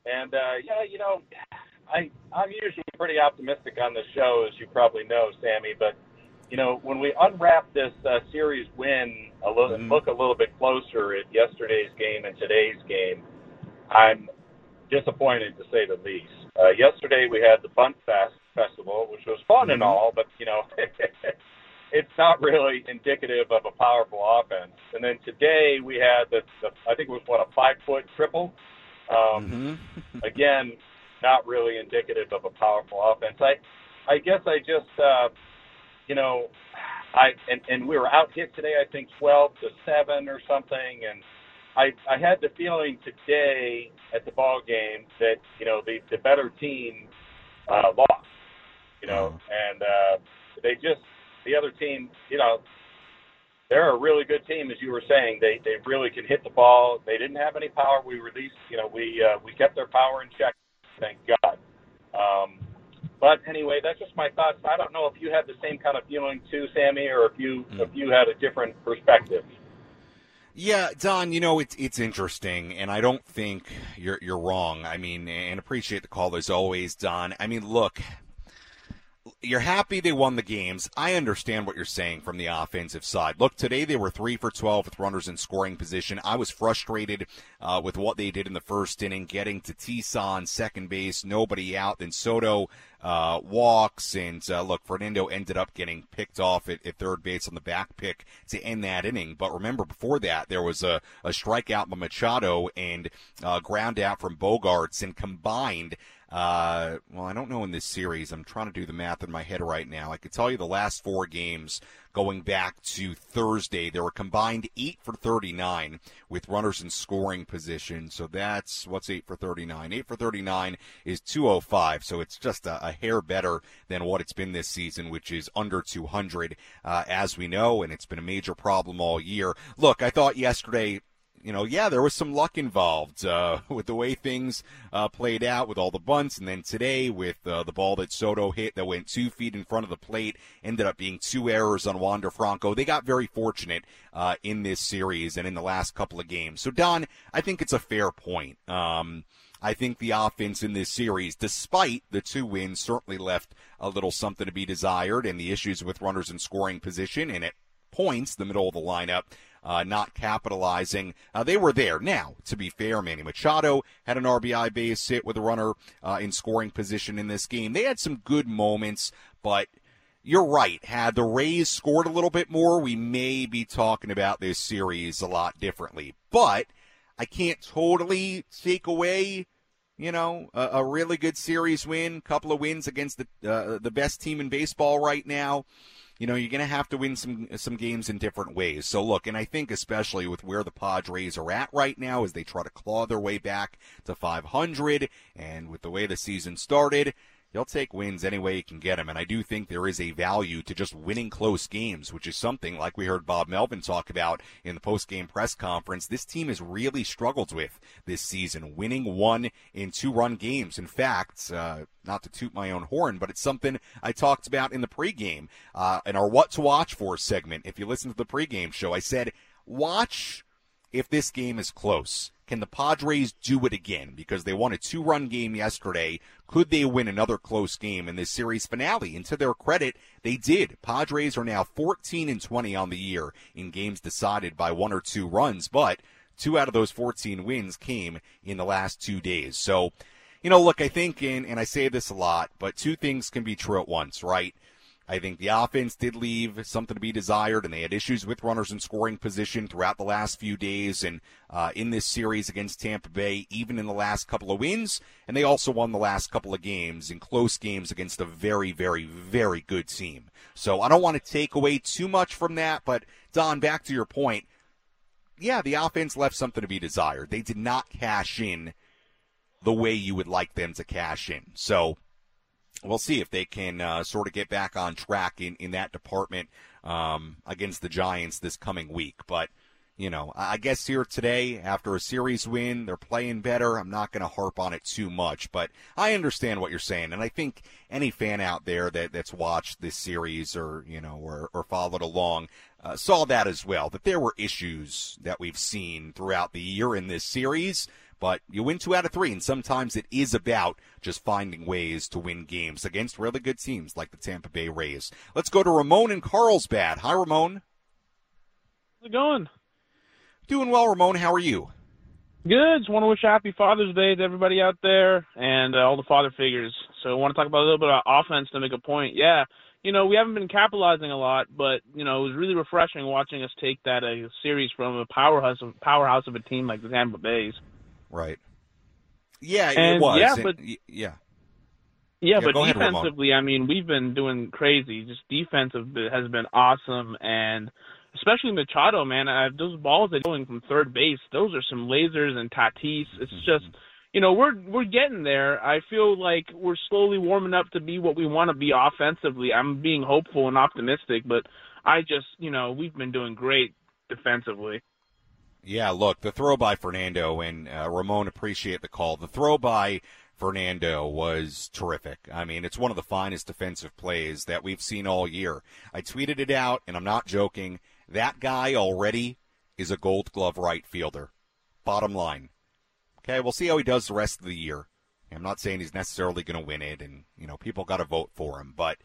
[SPEAKER 14] and uh, yeah, you know, I I'm usually pretty optimistic on the show, as you probably know, Sammy. But you know, when we unwrap this uh, series win a little,
[SPEAKER 4] Mm-hmm.
[SPEAKER 14] and look a little bit closer at yesterday's game and today's game, I'm disappointed to say the least. Uh, yesterday we had the Fun Fest festival, which was fun and
[SPEAKER 4] Mhm.
[SPEAKER 14] all, but you know, it's not really indicative of a powerful offense. And then today we had the, the I think it was what a five foot triple. Um, again, not really indicative of a powerful offense. I, I guess I just, uh, you know, I and, and we were out hit today. I think twelve to seven or something, and I I had the feeling today at the ball game that you know the the better team uh, lost. You know, and uh, they just the other team, you know, they're a really good team, as you were saying. They they really can hit the ball. They didn't have any power. We released, you know, we uh, we kept their power in check. Thank God. Um, but anyway, that's just my thoughts. I don't know if you had the same kind of feeling too, Sammy, or if you if you had a different perspective.
[SPEAKER 4] Yeah, Don, you know it's it's interesting, and I don't think you're you're wrong. I mean, and appreciate the call as always, Don. I mean, look, you're happy they won the games. I understand what you're saying from the offensive side. Look, today they were three for twelve with runners in scoring position. I was frustrated uh, with what they did in the first inning, getting to Tison, second base, nobody out. Then Soto uh, walks, and uh, look, Fernando ended up getting picked off at, at third base on the back pick to end that inning. But remember, before that, there was a, a strikeout by Machado and uh, ground out from Bogaerts, and combined. Uh, well, I don't know in this series. I'm trying to do the math in my head right now. I could tell you the last four games going back to Thursday, there were combined eight for 39 with runners in scoring position. So that's what's eight for 39. Eight for 39 is 205. So it's just a, a hair better than what it's been this season, which is under 200, uh, as we know, and it's been a major problem all year. Look, I thought yesterday you know, yeah, there was some luck involved uh, with the way things uh, played out with all the bunts, and then today with uh, the ball that Soto hit that went two feet in front of the plate, ended up being two errors on Wander Franco. They got very fortunate uh, in this series and in the last couple of games. So, Don, I think it's a fair point. Um, I think the offense in this series, despite the two wins, certainly left a little something to be desired, and the issues with runners in scoring position, and at points, the middle of the lineup uh, not capitalizing. Uh, they were there. Now, to be fair, Manny Machado had an RBI base hit with a runner uh, in scoring position in this game. They had some good moments, but you're right. Had the Rays scored a little bit more, we may be talking about this series a lot differently. But I can't totally take away, you know, a, a really good series win, couple of wins against the uh, the best team in baseball right now. You know, you're going to have to win some some games in different ways. So look, and I think especially with where the Padres are at right now as they try to claw their way back to 500 and with the way the season started, He'll take wins any way he can get them. And I do think there is a value to just winning close games, which is something like we heard Bob Melvin talk about in the post-game press conference. This team has really struggled with this season, winning one in two-run games. In fact, uh, not to toot my own horn, but it's something I talked about in the pregame, uh, in our What to Watch For segment. If you listen to the pregame show, I said, watch if this game is close. Can the Padres do it again? Because they won a two run game yesterday. Could they win another close game in this series finale? And to their credit, they did. Padres are now 14 and 20 on the year in games decided by one or two runs, but two out of those 14 wins came in the last two days. So, you know, look, I think, in, and I say this a lot, but two things can be true at once, right? I think the offense did leave something to be desired, and they had issues with runners in scoring position throughout the last few days and uh, in this series against Tampa Bay, even in the last couple of wins. And they also won the last couple of games in close games against a very, very, very good team. So I don't want to take away too much from that, but Don, back to your point. Yeah, the offense left something to be desired. They did not cash in the way you would like them to cash in. So we'll see if they can uh, sort of get back on track in, in that department um, against the Giants this coming week. But, you know, I guess here today, after a series win, they're playing better. I'm not going to harp on it too much, but I understand what you're saying. And I think any fan out there that, that's watched this series or, you know, or, or followed along uh, saw that as well, that there were issues that we've seen throughout the year in this series but you win two out of three, and sometimes it is about just finding ways to win games against really good teams like the Tampa Bay Rays. Let's go to Ramon in Carlsbad. Hi, Ramon.
[SPEAKER 15] How's it going?
[SPEAKER 4] Doing well, Ramon. How are you?
[SPEAKER 15] Good. Just want to wish happy Father's Day to everybody out there and uh, all the father figures. So I want to talk about a little bit about offense to make a point. Yeah, you know, we haven't been capitalizing a lot, but you know, it was really refreshing watching us take that a series from a powerhouse of powerhouse of a team like the Tampa Bay's.
[SPEAKER 4] Right. Yeah,
[SPEAKER 15] and,
[SPEAKER 4] it was.
[SPEAKER 15] Yeah,
[SPEAKER 4] And-
[SPEAKER 15] but
[SPEAKER 4] y- yeah.
[SPEAKER 15] Yeah,
[SPEAKER 4] Yeah,
[SPEAKER 15] but
[SPEAKER 4] go ahead,
[SPEAKER 15] defensively, I mean, we've been doing crazy. Just defensive has been awesome, and especially Machado, man. I, those balls that are going from third base, those are some lasers and Tatis. It's
[SPEAKER 4] Mm-hmm.
[SPEAKER 15] just, you know, we're we're getting there. I feel like we're slowly warming up to be what we want to be offensively. I'm being hopeful and optimistic, but I just, you know, we've been doing great defensively.
[SPEAKER 4] Yeah, look, the throw by Fernando and uh, Ramon appreciate the call. The throw by Fernando was terrific. I mean, it's one of the finest defensive plays that we've seen all year. I tweeted it out, and I'm not joking. That guy already is a gold glove right fielder. Bottom line. Okay, we'll see how he does the rest of the year. I'm not saying he's necessarily going to win it, and, you know, people got to vote for him, but.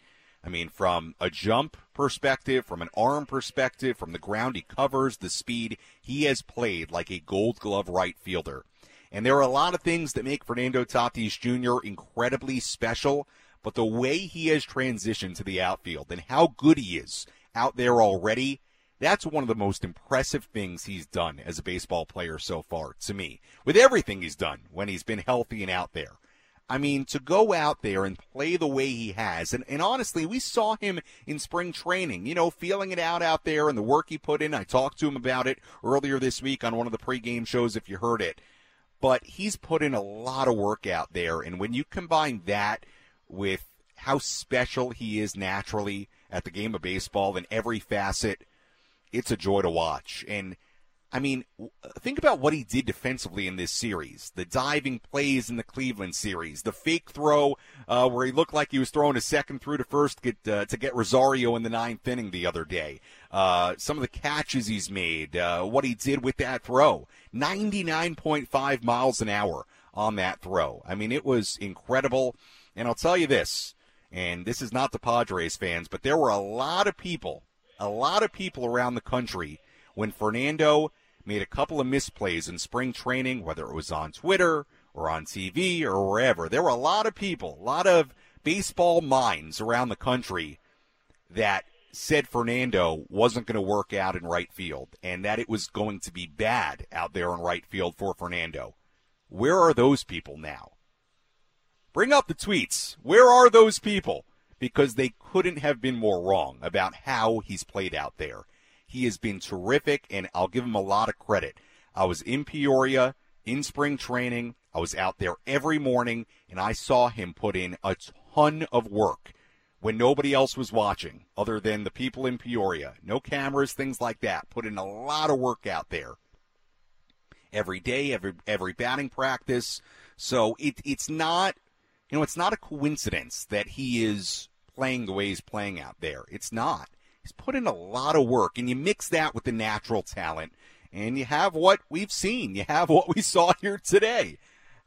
[SPEAKER 4] I mean, from a jump perspective, from an arm perspective, from the ground he covers, the speed, he has played like a gold glove right fielder. And there are a lot of things that make Fernando Tatis Jr. incredibly special, but the way he has transitioned to the outfield and how good he is out there already, that's one of the most impressive things he's done as a baseball player so far to me. With everything he's done when he's been healthy and out there. I mean, to go out there and play the way he has, and, and honestly, we saw him in spring training, you know, feeling it out out there and the work he put in. I talked to him about it earlier this week on one of the pregame shows if you heard it. But he's put in a lot of work out there, and when you combine that with how special he is naturally at the game of baseball in every facet, it's a joy to watch. And I mean, think about what he did defensively in this series. The diving plays in the Cleveland series, the fake throw uh, where he looked like he was throwing a second through to first to get uh, to get Rosario in the ninth inning the other day. Uh, some of the catches he's made, uh, what he did with that throw, 99.5 miles an hour on that throw. I mean, it was incredible. And I'll tell you this, and this is not the Padres fans, but there were a lot of people, a lot of people around the country when Fernando made a couple of misplays in spring training, whether it was on Twitter or on TV or wherever. There were a lot of people, a lot of baseball minds around the country that said Fernando wasn't going to work out in right field and that it was going to be bad out there in right field for Fernando. Where are those people now? Bring up the tweets. Where are those people? Because they couldn't have been more wrong about how he's played out there. He has been terrific, and I'll give him a lot of credit. I was in Peoria in spring training. I was out there every morning, and I saw him put in a ton of work when nobody else was watching, other than the people in Peoria. No cameras, things like that. Put in a lot of work out there. Every day, every every batting practice. So it it's not you know, it's not a coincidence that he is playing the way he's playing out there. It's not. He's put in a lot of work, and you mix that with the natural talent, and you have what we've seen. You have what we saw here today.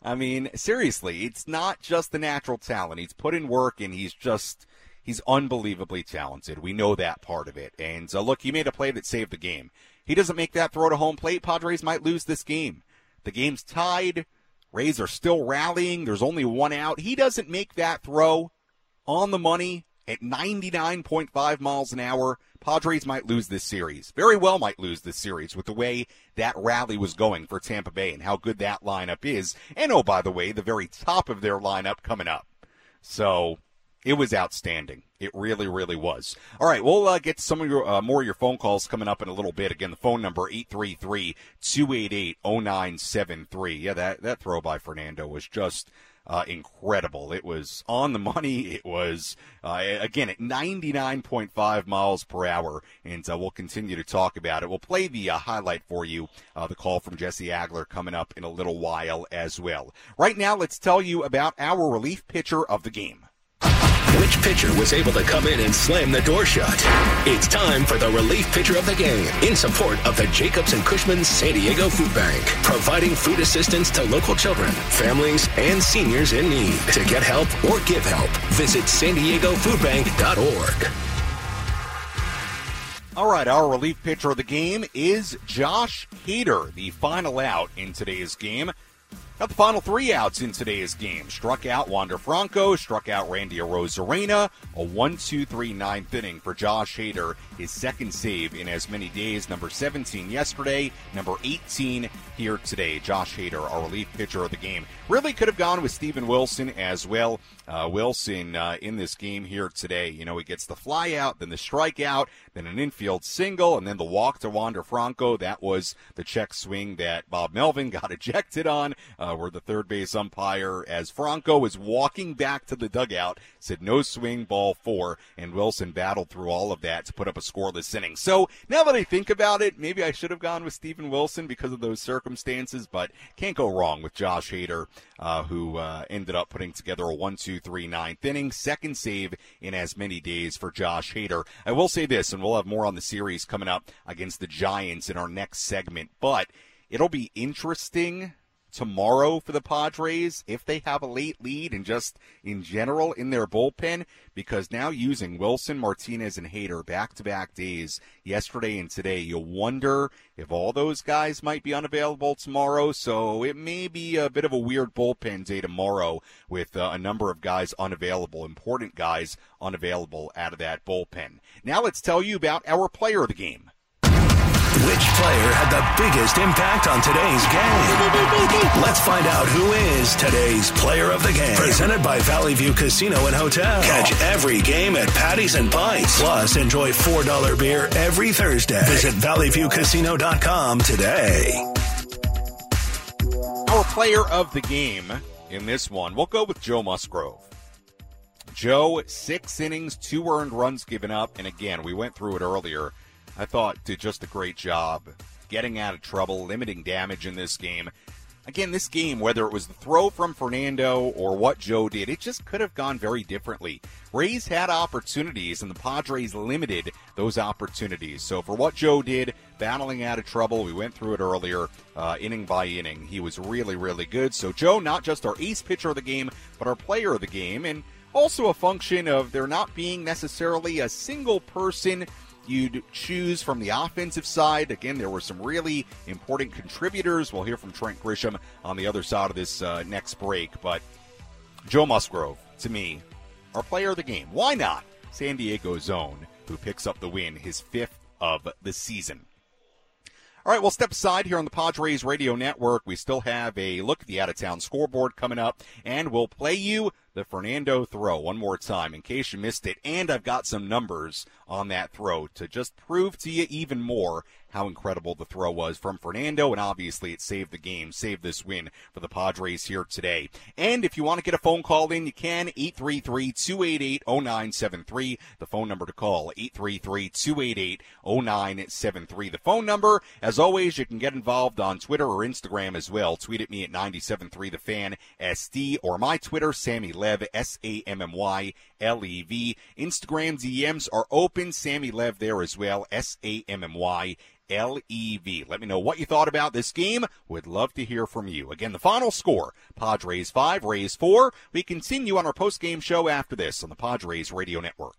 [SPEAKER 4] I mean, seriously, it's not just the natural talent. He's put in work, and he's just he's unbelievably talented. We know that part of it. And uh, look, he made a play that saved the game. He doesn't make that throw to home plate. Padres might lose this game. The game's tied. Rays are still rallying. There's only one out. He doesn't make that throw on the money at 99.5 miles an hour. Padres might lose this series. Very well might lose this series with the way that rally was going for Tampa Bay and how good that lineup is. And oh, by the way, the very top of their lineup coming up. So it was outstanding. It really, really was. All right, we'll uh, get some of your uh, more of your phone calls coming up in a little bit. Again, the phone number 833-288-0973. Yeah, that that throw by Fernando was just uh, incredible. It was on the money. It was uh, again at 99.5 miles per hour, and uh, we'll continue to talk about it. We'll play the uh, highlight for you. Uh, the call from Jesse Agler coming up in a little while as well. Right now, let's tell you about our relief pitcher of the game.
[SPEAKER 1] Which pitcher was able to come in and slam the door shut? It's time for the relief pitcher of the game in support of the Jacobs and Cushman San Diego Food Bank, providing food assistance to local children, families, and seniors in need. To get help or give help, visit san diego foodbank.org.
[SPEAKER 4] All right, our relief pitcher of the game is Josh Hader, the final out in today's game. Got the final three outs in today's game. Struck out Wander Franco, struck out Randy Arozarena. A 1 2 3 ninth inning for Josh Hader, his second save in as many days. Number 17 yesterday, number 18 here today. Josh Hader, our relief pitcher of the game. Really could have gone with Steven Wilson as well. Uh, Wilson uh, in this game here today, you know, he gets the fly out, then the strikeout, then an infield single, and then the walk to Wander Franco. That was the check swing that Bob Melvin got ejected on. Uh, uh, where the third base umpire, as Franco was walking back to the dugout, said no swing, ball four, and Wilson battled through all of that to put up a scoreless inning. So now that I think about it, maybe I should have gone with Steven Wilson because of those circumstances, but can't go wrong with Josh Hader, uh, who uh, ended up putting together a one, two, three, ninth inning, second save in as many days for Josh Hader. I will say this, and we'll have more on the series coming up against the Giants in our next segment, but it'll be interesting tomorrow for the Padres if they have a late lead and just in general in their bullpen because now using Wilson, Martinez, and Hader back to back days yesterday and today, you wonder if all those guys might be unavailable tomorrow. So it may be a bit of a weird bullpen day tomorrow with uh, a number of guys unavailable, important guys unavailable out of that bullpen. Now let's tell you about our player of the game.
[SPEAKER 1] Player had the biggest impact on today's game? Let's find out who is today's player of the game. Presented by Valley View Casino and Hotel. Catch every game at Patties and Pints. Plus, enjoy $4 beer every Thursday. Visit valleyviewcasino.com today.
[SPEAKER 4] Our player of the game in this one, we'll go with Joe Musgrove. Joe, six innings, two earned runs given up, and again, we went through it earlier I thought did just a great job getting out of trouble, limiting damage in this game. Again, this game, whether it was the throw from Fernando or what Joe did, it just could have gone very differently. Rays had opportunities, and the Padres limited those opportunities. So, for what Joe did, battling out of trouble, we went through it earlier, uh, inning by inning. He was really, really good. So, Joe, not just our ace pitcher of the game, but our player of the game, and also a function of there not being necessarily a single person you'd choose from the offensive side. Again, there were some really important contributors. We'll hear from Trent Grisham on the other side of this uh, next break. But Joe Musgrove, to me, our player of the game. Why not? San Diego's own, who picks up the win, his fifth of the season. All right, we'll step aside here on the Padres Radio Network. We still have a look at the out of town scoreboard coming up, and we'll play you the Fernando throw one more time in case you missed it. And I've got some numbers on that throw to just prove to you even more how incredible the throw was from Fernando. And obviously, it saved the game, saved this win for the Padres here today. And if you want to get a phone call in, you can 833 288 0973. The phone number to call 833 288 0973. The phone number, as always, you can get involved on Twitter or Instagram as well. Tweet at me at 973 The Fan SD or my Twitter, Sammy Lev, S A M M Y L E V. Instagram DMs are open. Sammy Lev there as well, S A M M Y L E V. Let me know what you thought about this game. Would love to hear from you. Again, the final score Padres 5, Rays 4. We continue on our post game show after this on the Padres Radio Network.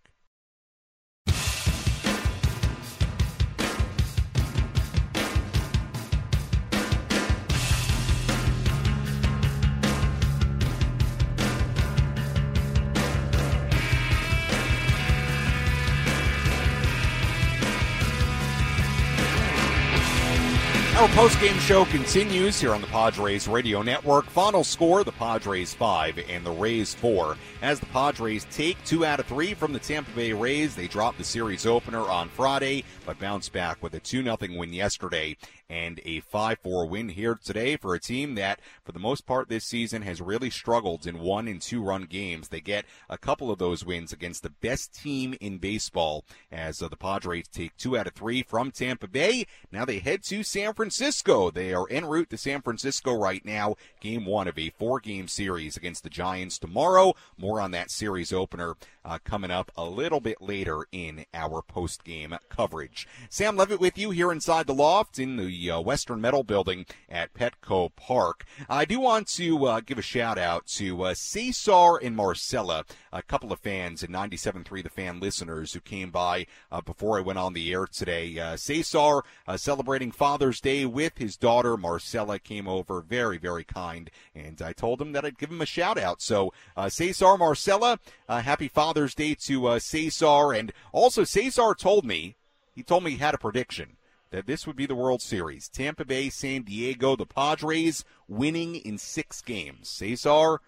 [SPEAKER 4] Post-game show continues here on the Padres Radio Network. Final score, the Padres 5 and the Rays 4. As the Padres take two out of three from the Tampa Bay Rays, they dropped the series opener on Friday, but bounced back with a 2-0 win yesterday and a 5-4 win here today for a team that, for the most part this season, has really struggled in one and two run games. They get a couple of those wins against the best team in baseball as uh, the Padres take two out of three from Tampa Bay. Now they head to San Francisco. They are en route to San Francisco right now. Game one of a four-game series against the Giants tomorrow. More on that series opener uh, coming up a little bit later in our post-game coverage. Sam Levitt with you here inside the loft in the uh, Western Metal Building at Petco Park. I do want to uh, give a shout out to uh, Cesar and Marcella, a couple of fans and 97.3 The Fan listeners who came by uh, before I went on the air today. Uh, Cesar uh, celebrating Father's Day with his daughter Marcella came over, very very kind, and I told him that I'd give him a shout out. So Cesar Marcella, happy Father's Day to Cesar, and also Cesar told me he told me he had a prediction that this would be the World Series. Tampa Bay, San Diego, the Padres winning in six games. Cesar, I'm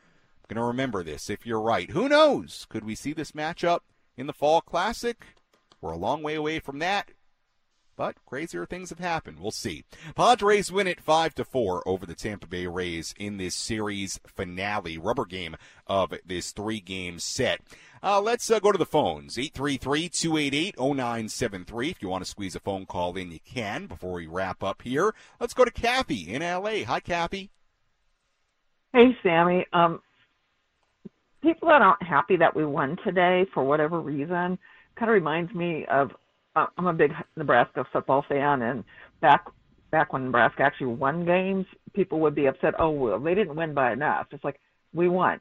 [SPEAKER 4] going to remember this if you're right. Who knows? Could we see this matchup in the Fall Classic? We're a long way away from that. But crazier things have happened. We'll see. Padres win it 5 to 4 over the Tampa Bay Rays in this series finale, rubber game of this three game set. Uh, let's uh, go to the phones 833 288 0973. If you want to squeeze a phone call in, you can before we wrap up here. Let's go to Kathy in LA. Hi, Kathy.
[SPEAKER 16] Hey, Sammy. Um, people that aren't happy that we won today for whatever reason kind of reminds me of uh, I'm a big Nebraska football fan, and back back when Nebraska actually won games, people would be upset. Oh, well, they didn't win by enough. It's like we won.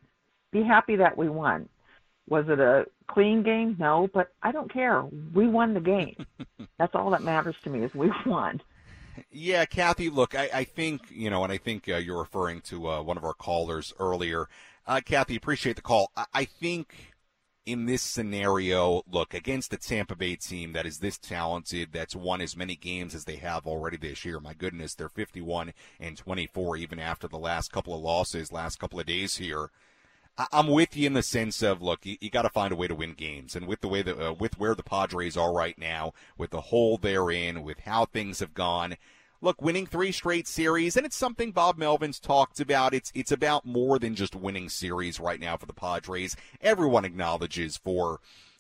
[SPEAKER 16] Be happy that we won. Was it a clean game? No, but I don't care. We won the game. That's all that matters to me is we won.
[SPEAKER 4] Yeah, Kathy, look, I, I think, you know, and I think uh, you're referring to uh, one of our callers earlier. Uh, Kathy, appreciate the call. I, I think in this scenario, look, against the Tampa Bay team that is this talented, that's won as many games as they have already this year. My goodness, they're 51 and 24 even after the last couple of losses, last couple of days here. I'm with you in the sense of look, you, you got to find a way to win games, and with the way that uh, with where the Padres are right now, with the hole they're in, with how things have gone, look, winning three straight series, and it's something Bob Melvin's talked about. It's it's about more than just winning series right now for the Padres. Everyone acknowledges for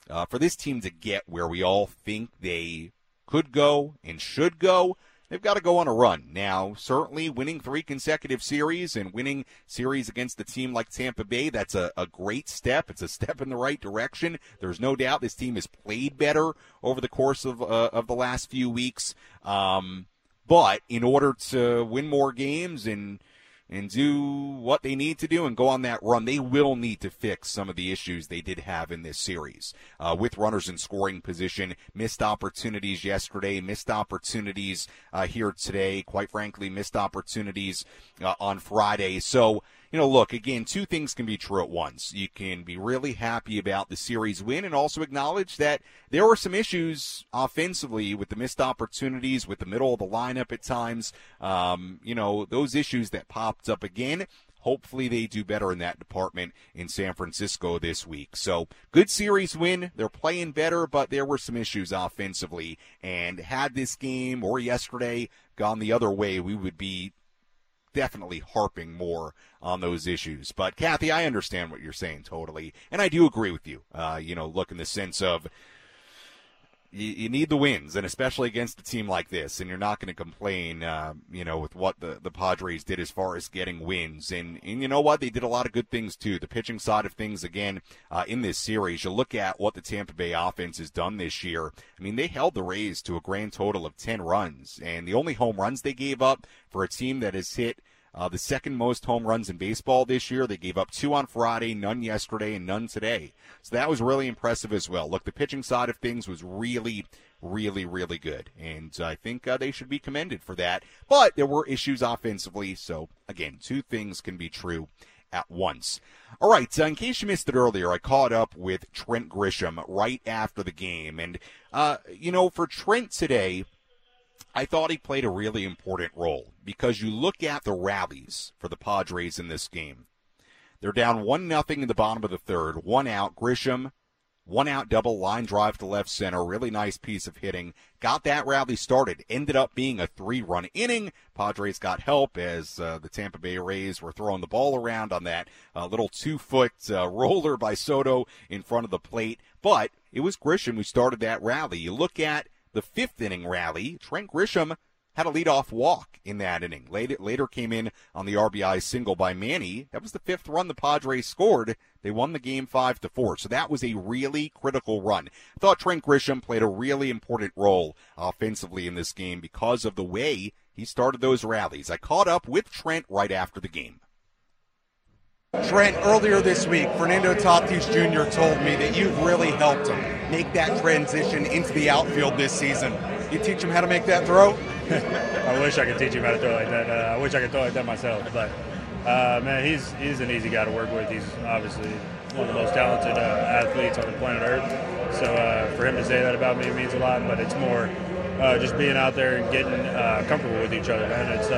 [SPEAKER 4] uh, for this team to get where we all think they could go and should go. They've got to go on a run. Now, certainly winning three consecutive series and winning series against a team like Tampa Bay, that's a, a great step. It's a step in the right direction. There's no doubt this team has played better over the course of, uh, of the last few weeks. Um, but in order to win more games and and do what they need to do and go on that run, they will need to fix some of the issues they did have in this series uh, with runners in scoring position. Missed opportunities yesterday, missed opportunities uh, here today. Quite frankly, missed opportunities uh, on Friday. So you know, look, again, two things can be true at once. You can be really happy about the series win and also acknowledge that there were some issues offensively with the missed opportunities, with the middle of the lineup at times. Um, you know, those issues that popped up again. Hopefully they do better in that department in San Francisco this week. So good series win. They're playing better, but there were some issues offensively. And had this game or yesterday gone the other way, we would be definitely harping more on those issues. But Kathy, I understand what you're saying totally, and I do agree with you. Uh, you know, look in the sense of you, you, need the wins, and especially against a team like this. And you're not going to complain, uh, you know, with what the, the Padres did as far as getting wins. And, and you know what? They did a lot of good things, too. The pitching side of things, again, uh, in this series, you look at what the Tampa Bay offense has done this year. I mean, they held the Rays to a grand total of 10 runs, and the only home runs they gave up for a team that has hit – uh, the second most home runs in baseball this year. They gave up two on Friday, none yesterday, and none today. So that was really impressive as well. Look, the pitching side of things was really, really, really good. And I think uh, they should be commended for that. But there were issues offensively. So, again, two things can be true at once. All right, so in case you missed it earlier, I caught up with Trent Grisham right after the game. And, uh, you know, for Trent today, I thought he played a really important role because you look at the rallies for the Padres in this game. They're down one nothing in the bottom of the third, one out. Grisham, one out double line drive to left center, really nice piece of hitting. Got that rally started. Ended up being a three-run inning. Padres got help as uh, the Tampa Bay Rays were throwing the ball around on that uh, little two-foot uh, roller by Soto in front of the plate. But it was Grisham who started that rally. You look at the fifth inning rally, Trent Grisham had a leadoff walk in that inning. Later, later came in on the RBI single by Manny. That was the fifth run the Padres scored. They won the game five to four. So that was a really critical run. I thought Trent Grisham played a really important role offensively in this game because of the way he started those rallies. I caught up with Trent right after the game.
[SPEAKER 5] Trent, earlier this week, Fernando Tatis Jr. told me that you've really helped him make that transition into the outfield this season. You teach him how to make that throw?
[SPEAKER 6] I wish I could teach him how to throw like that. Uh, I wish I could throw like that myself. But uh, man, he's he's an easy guy to work with. He's obviously one of the most talented uh, athletes on the planet Earth. So uh, for him to say that about me means a lot. But it's more uh, just being out there and getting uh, comfortable with each other, man. It's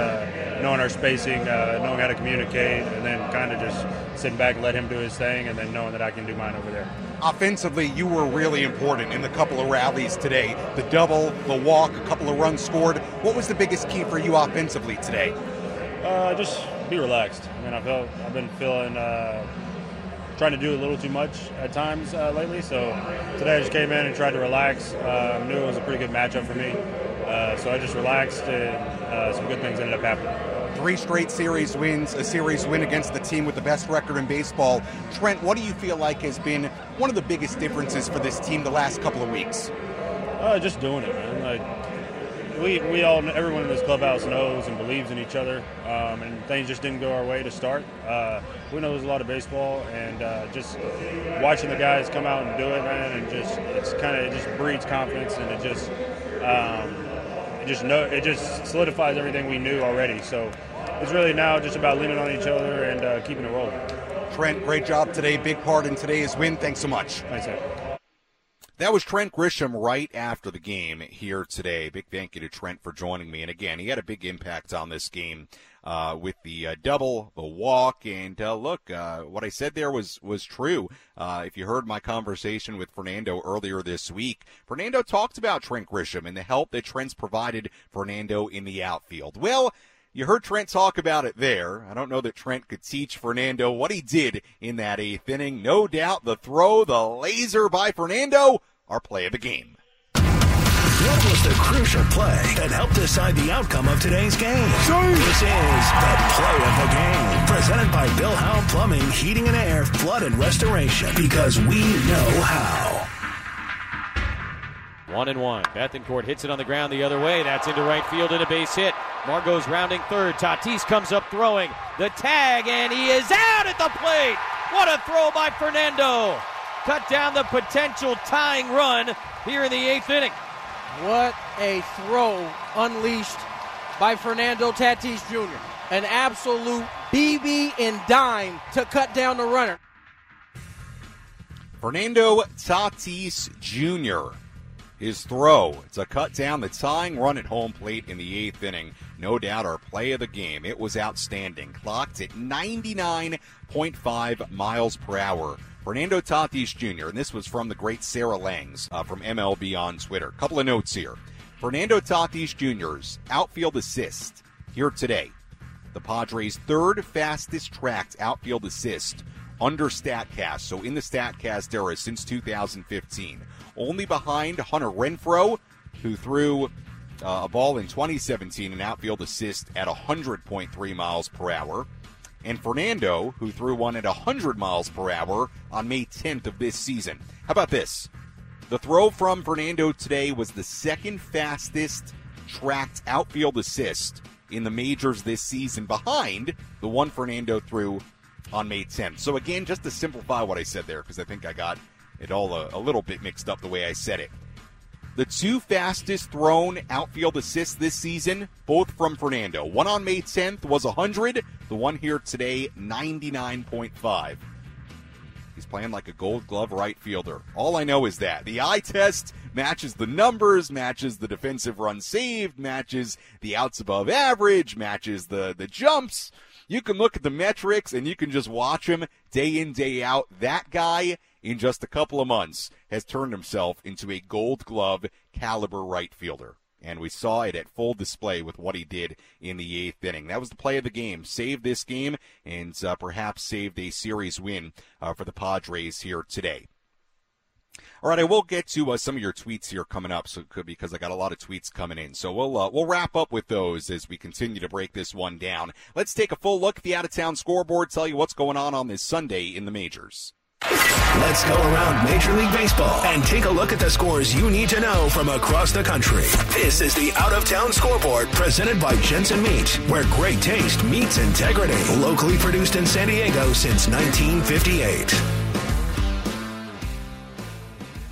[SPEAKER 6] knowing our spacing, uh, knowing how to communicate, and then kind of just sitting back and let him do his thing, and then knowing that I can do mine over there.
[SPEAKER 5] Offensively, you were really important in the couple of rallies today. The double, the walk, a couple of runs scored. What was the biggest key for you offensively today?
[SPEAKER 6] Uh, just be relaxed. I mean, I felt I've been feeling. Trying to do a little too much at times uh, lately. So today I just came in and tried to relax. Uh, knew it was a pretty good matchup for me. Uh, so I just relaxed and uh, some good things ended up happening.
[SPEAKER 5] Three straight series wins, a series win against the team with the best record in baseball. Trent, what do you feel like has been one of the biggest differences for this team the last couple of weeks?
[SPEAKER 6] Uh, just doing it, man. Like we, we all everyone in this clubhouse knows and believes in each other, um, and things just didn't go our way to start. Uh, we know there's a lot of baseball, and uh, just watching the guys come out and do it, man, and just it's kind of it just breeds confidence, and it just um, it just know it just solidifies everything we knew already. So it's really now just about leaning on each other and uh, keeping it rolling.
[SPEAKER 5] Trent, great job today. Big part in today's win. Thanks so much.
[SPEAKER 6] Thanks, Ed.
[SPEAKER 4] That was Trent Grisham right after the game here today. Big thank you to Trent for joining me. And again, he had a big impact on this game uh, with the uh, double, the walk, and uh, look, uh, what I said there was was true. Uh, if you heard my conversation with Fernando earlier this week, Fernando talked about Trent Grisham and the help that Trent's provided Fernando in the outfield. Well. You heard Trent talk about it there. I don't know that Trent could teach Fernando what he did in that eighth inning. No doubt the throw, the laser by Fernando, our play of the game.
[SPEAKER 1] What was the crucial play that helped decide the outcome of today's game? This is the play of the game, presented by Bill Howe Plumbing, Heating and Air, Flood and Restoration, because we know how.
[SPEAKER 2] One and one. Bethancourt hits it on the ground the other way. That's into right field and a base hit. Margot's rounding third. Tatis comes up throwing. The tag, and he is out at the plate. What a throw by Fernando. Cut down the potential tying run here in the eighth inning.
[SPEAKER 3] What a throw unleashed by Fernando Tatis Jr. an absolute BB and dime to cut down the runner.
[SPEAKER 4] Fernando Tatis Jr. His throw. It's a cut down the tying run at home plate in the eighth inning. No doubt our play of the game. It was outstanding. Clocked at 99.5 miles per hour. Fernando Tatis Jr., and this was from the great Sarah Langs uh, from MLB on Twitter. Couple of notes here. Fernando Tatis Jr.'s outfield assist here today. The Padres' third fastest tracked outfield assist under StatCast. So in the StatCast era since 2015, only behind Hunter Renfroe, who threw uh, a ball in 2017, an outfield assist at 100.3 miles per hour, and Fernando, who threw one at 100 miles per hour on May 10th of this season. How about this? The throw from Fernando today was the second fastest tracked outfield assist in the majors this season, behind the one Fernando threw on May 10th. So, again, just to simplify what I said there, because I think I got it all a, a little bit mixed up the way I said it. The two fastest thrown outfield assists this season, both from Fernando. One on May 10th was 100, the one here today, 99.5. He's playing like a gold glove right fielder. All I know is that the eye test matches the numbers, matches the defensive run saved, matches the outs above average, matches the, the jumps. You can look at the metrics and you can just watch him day in, day out. That guy, in just a couple of months, has turned himself into a gold glove caliber right fielder. And we saw it at full display with what he did in the eighth inning. That was the play of the game. Saved this game and uh, perhaps saved a series win uh, for the Padres here today. All right, I will get to uh, some of your tweets here coming up, so because I got a lot of tweets coming in. So we'll uh, we'll wrap up with those as we continue to break this one down. Let's take a full look at the out of town scoreboard. Tell you what's going on on this Sunday in the majors.
[SPEAKER 1] Let's go around Major League Baseball and take a look at the scores you need to know from across the country. This is the Out of Town Scoreboard presented by Jensen Meat, where great taste meets integrity. Locally produced in San Diego since 1958.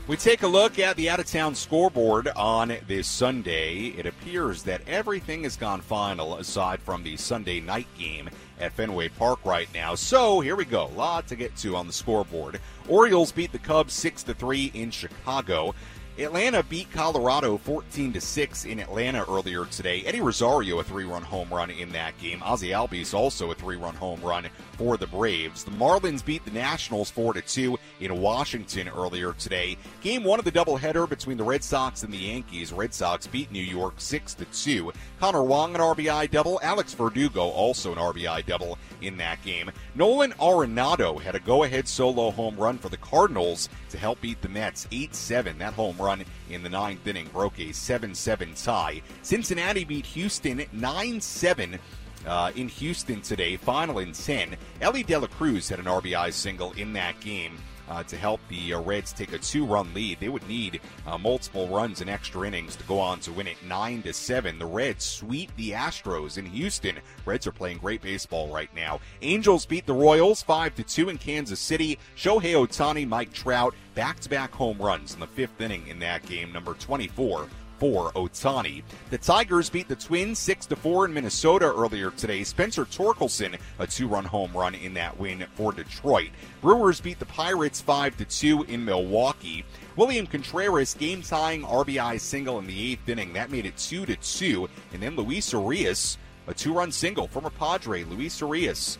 [SPEAKER 4] We take a look at the out of town scoreboard on this Sunday. It appears that everything has gone final aside from the Sunday night game at Fenway Park right now. So here we go. A lot to get to on the scoreboard. Orioles beat the Cubs 6 to 3 in Chicago. Atlanta beat Colorado 14 to 6 in Atlanta earlier today. Eddie Rosario a three-run home run in that game. Ozzie Albies also a three-run home run for the Braves. The Marlins beat the Nationals 4 to 2 in Washington earlier today. Game 1 of the doubleheader between the Red Sox and the Yankees. Red Sox beat New York 6 to 2. Connor Wong an RBI double, Alex Verdugo also an RBI double in that game. Nolan Arenado had a go-ahead solo home run for the Cardinals to help beat the Mets 8-7. That home run in the ninth inning broke a 7-7 tie. Cincinnati beat Houston 9-7. Uh, in Houston today, final in 10. Elly De La Cruz had an RBI single in that game uh, to help the uh, Reds take a two-run lead. They would need uh, multiple runs and extra innings to go on to win it nine to seven. The Reds sweep the Astros in Houston. Reds are playing great baseball right now. Angels beat the Royals five to two in Kansas City. Shohei Ohtani, Mike Trout, back-to-back home runs in the fifth inning in that game, number 24 for Ohtani. The Tigers beat the Twins 6 to 4 in Minnesota earlier today. Spencer Torkelson a two-run home run in that win for Detroit. Brewers beat the Pirates 5 to 2 in Milwaukee. William Contreras game tying RBI single in the 8th inning. That made it 2 to 2. And then Luis Urias a two-run single from a Padre Luis Urias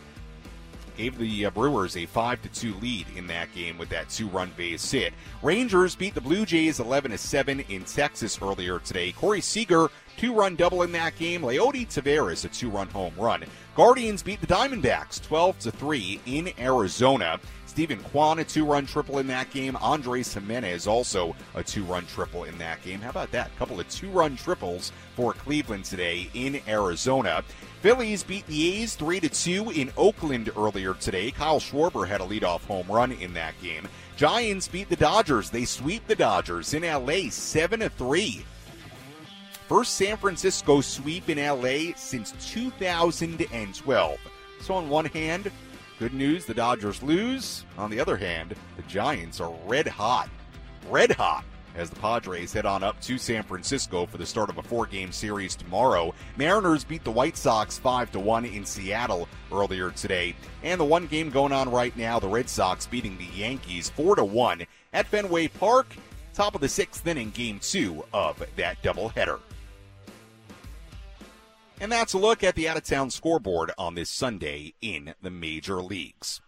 [SPEAKER 4] gave the uh, Brewers a 5 to 2 lead in that game with that two-run base hit. Rangers beat the Blue Jays 11 to 7 in Texas earlier today. Corey Seager two-run double in that game. Leody Taveras a two-run home run. Guardians beat the Diamondbacks 12 to 3 in Arizona. Steven Kwan a two-run triple in that game. Andres Gimenez also a two-run triple in that game. How about that? A couple of two-run triples for Cleveland today in Arizona. Phillies beat the A's 3 to 2 in Oakland earlier today. Kyle Schwarber had a leadoff home run in that game. Giants beat the Dodgers. They sweep the Dodgers in LA 7 to 3. First San Francisco sweep in LA since 2012. So on one hand, good news the Dodgers lose. On the other hand, the Giants are red hot. Red hot as the Padres head on up to San Francisco for the start of a four-game series tomorrow. Mariners beat the White Sox 5 to 1 in Seattle earlier today, and the one game going on right now, the Red Sox beating the Yankees 4 to 1 at Fenway Park. Top of the sixth inning, game two of that doubleheader. And that's a look at the out of town scoreboard on this Sunday in the major leagues.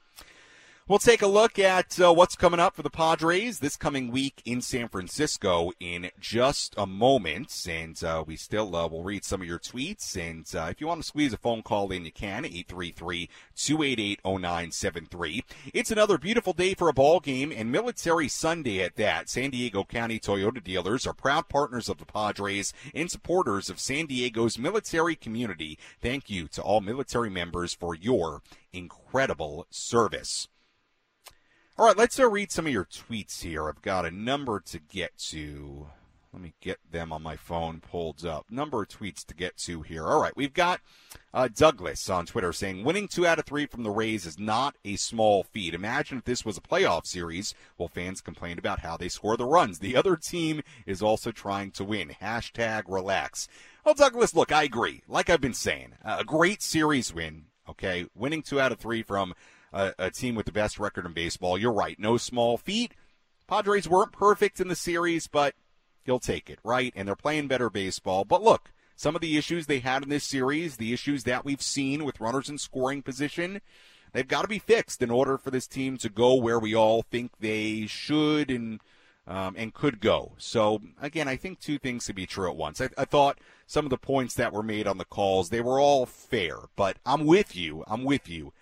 [SPEAKER 4] We'll take a look at uh, what's coming up for the Padres this coming week in San Francisco in just a moment. And uh, we still uh, will read some of your tweets. And uh, if you want to squeeze a phone call in, you can. 833 288 0973. It's another beautiful day for a ball game and Military Sunday at that. San Diego County Toyota dealers are proud partners of the Padres and supporters of San Diego's military community. Thank you to all military members for your incredible service. All right, let's uh, read some of your tweets here. I've got a number to get to. Let me get them on my phone pulled up. Number of tweets to get to here. All right, we've got uh, Douglas on Twitter saying winning two out of three from the Rays is not a small feat. Imagine if this was a playoff series. Well, fans complained about how they score the runs. The other team is also trying to win. Hashtag relax. Well, Douglas, look, I agree. Like I've been saying, a great series win. Okay, winning two out of three from a, a team with the best record in baseball. You're right. No small feat. Padres weren't perfect in the series, but he'll take it, right? And they're playing better baseball. But look, some of the issues they had in this series, the issues that we've seen with runners in scoring position, they've got to be fixed in order for this team to go where we all think they should and um, and could go. So again, I think two things could be true at once. I, I thought some of the points that were made on the calls they were all fair, but I'm with you. I'm with you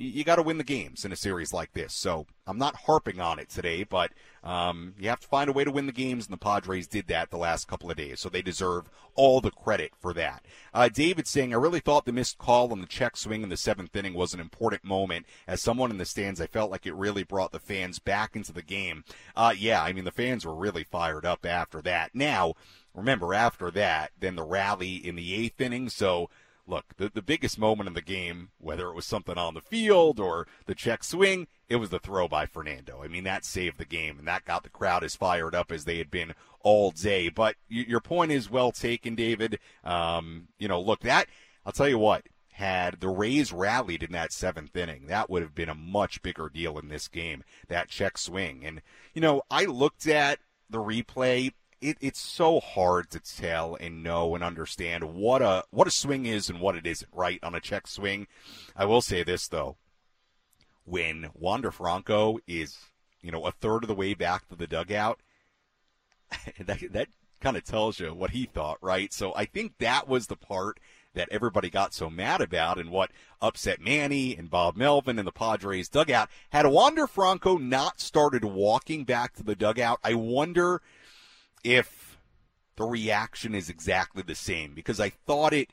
[SPEAKER 4] you got to win the games in a series like this. So I'm not harping on it today, but um, you have to find a way to win the games, and the Padres did that the last couple of days. So they deserve all the credit for that. Uh, David saying, I really thought the missed call on the check swing in the seventh inning was an important moment. As someone in the stands, I felt like it really brought the fans back into the game. Uh, yeah, I mean, the fans were really fired up after that. Now, remember, after that, then the rally in the eighth inning. So look, the, the biggest moment in the game, whether it was something on the field or the check swing, it was the throw by Fernando. I mean, that saved the game, and that got the crowd as fired up as they had been all day. But your point is well taken, David. Um, you know, look, that, I'll tell you what, had the Rays rallied in that seventh inning, that would have been a much bigger deal in this game, that check swing. And, you know, I looked at the replay it, it's so hard to tell and know and understand what a what a swing is and what it isn't. Right on a check swing, I will say this though: when Wander Franco is you know a third of the way back to the dugout, that that kind of tells you what he thought, right? So I think that was the part that everybody got so mad about and what upset Manny and Bob Melvin and the Padres dugout. Had Wander Franco not started walking back to the dugout, I wonder if the reaction is exactly the same because I thought it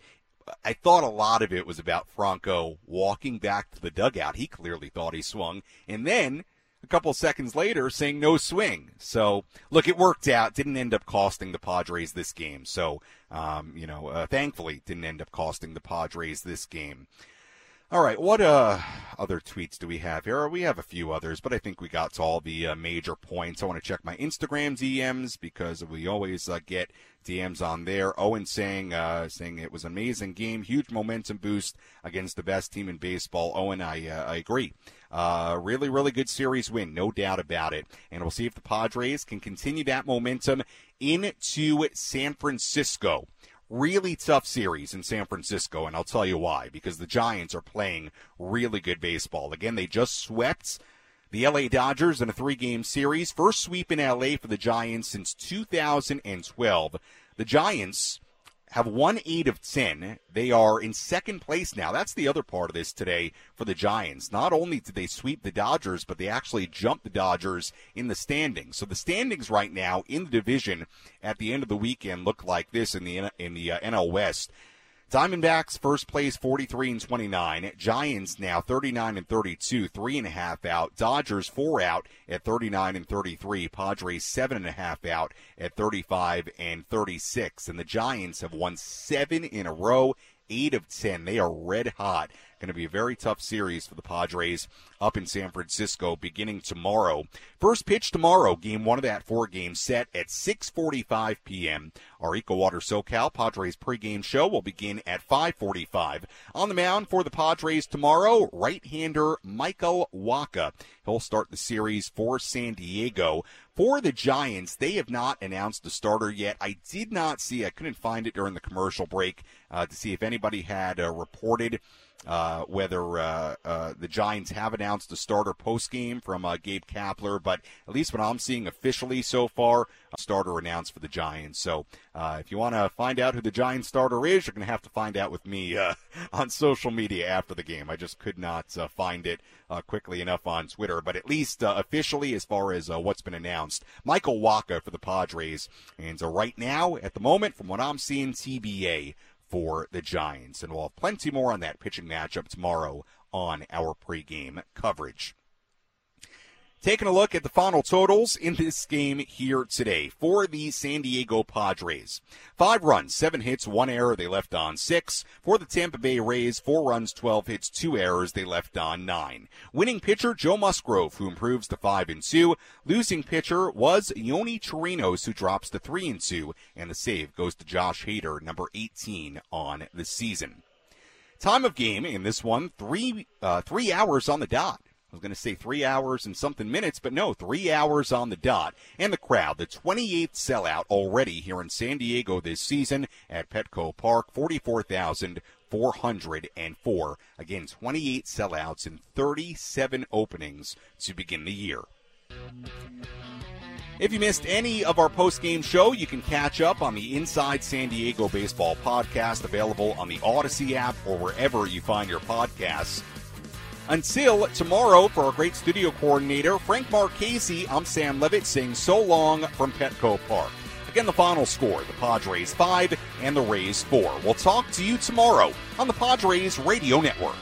[SPEAKER 4] I thought a lot of it was about Franco walking back to the dugout. He clearly thought he swung. And then a couple seconds later saying no swing. So, look, it worked out. Didn't end up costing the Padres this game. So, um, you know, uh, thankfully, didn't end up costing the Padres this game. All right, what uh, other tweets do we have here? We have a few others, but I think we got to all the uh, major points. I want to check my Instagram DMs because we always uh, get DMs on there. Owen saying uh, saying it was an amazing game, huge momentum boost against the best team in baseball. Owen, I uh, I agree. Uh, really, really good series win, no doubt about it. And we'll see if the Padres can continue that momentum into San Francisco really tough series in San Francisco, and I'll tell you why. Because the Giants are playing really good baseball. Again, they just swept the LA Dodgers in a three game series. First sweep in LA for the Giants since 2012. The Giants have won eight of 10. They are in second place now. That's the other part of this today for the Giants. Not only did they sweep the Dodgers, but they actually jumped the Dodgers in the standings. So the standings right now in the division at the end of the weekend look like this in the, in the uh, NL West. Diamondbacks first place 43 and 29. Giants now 39 and 32, three and a half out. Dodgers four out at 39 and 33. Padres seven and a half out at 35 and 36. And the Giants have won seven in a row, eight of 10. They are red hot Going to be a very tough series for the Padres up in San Francisco beginning tomorrow. First pitch tomorrow, game one of that four game set at 6:45 p.m. Our EcoWater SoCal Padres pregame show will begin at 5:45. On the mound for the Padres tomorrow, right-hander Michael Wacha. He'll start the series for San Diego. For the Giants, they have not announced a starter yet. I did not see, I couldn't find it during the commercial break uh, to see if anybody had uh, reported uh, whether uh, uh, the Giants have announced a starter post game from uh, Gabe Kapler, but at least what I'm seeing officially so far, a starter announced for the Giants. So uh, if you want to find out who the Giants starter is, you're going to have to find out with me on social media after the game. I just could not find it quickly enough on Twitter, but at least officially, as far as what's been announced, Michael Wacha for the Padres. And right now, at the moment, from what I'm seeing, TBA for the Giants. And we'll have plenty more on that pitching matchup tomorrow on our pregame coverage. Taking a look at the final totals in this game here today for the San Diego Padres. Five runs, seven hits, one error. They left on six. For the Tampa Bay Rays, four runs, 12 hits, two errors. They left on nine. Winning pitcher Joe Musgrove, who improves to five and two. Losing pitcher was Yonny Chirinos, who drops to three and two. And the save goes to Josh Hader, number 18 on the season. Time of game in this one, three, uh, three hours on the dot was going to say three hours and something minutes, but no, three hours on the dot. And the crowd, the 28th sellout already here in San Diego this season at Petco Park, 44,404. Again, 28 sellouts and 37 openings to begin the year. If you missed any of our post-game show, you can catch up on the Inside San Diego Baseball podcast available on the Audacy app or wherever you find your podcasts. Until tomorrow, for our great studio coordinator, Frank Marchese, I'm Sam Levitt saying so long from Petco Park. Again, the final score the Padres 5 and the Rays 4. We'll talk to you tomorrow on the Padres Radio Network.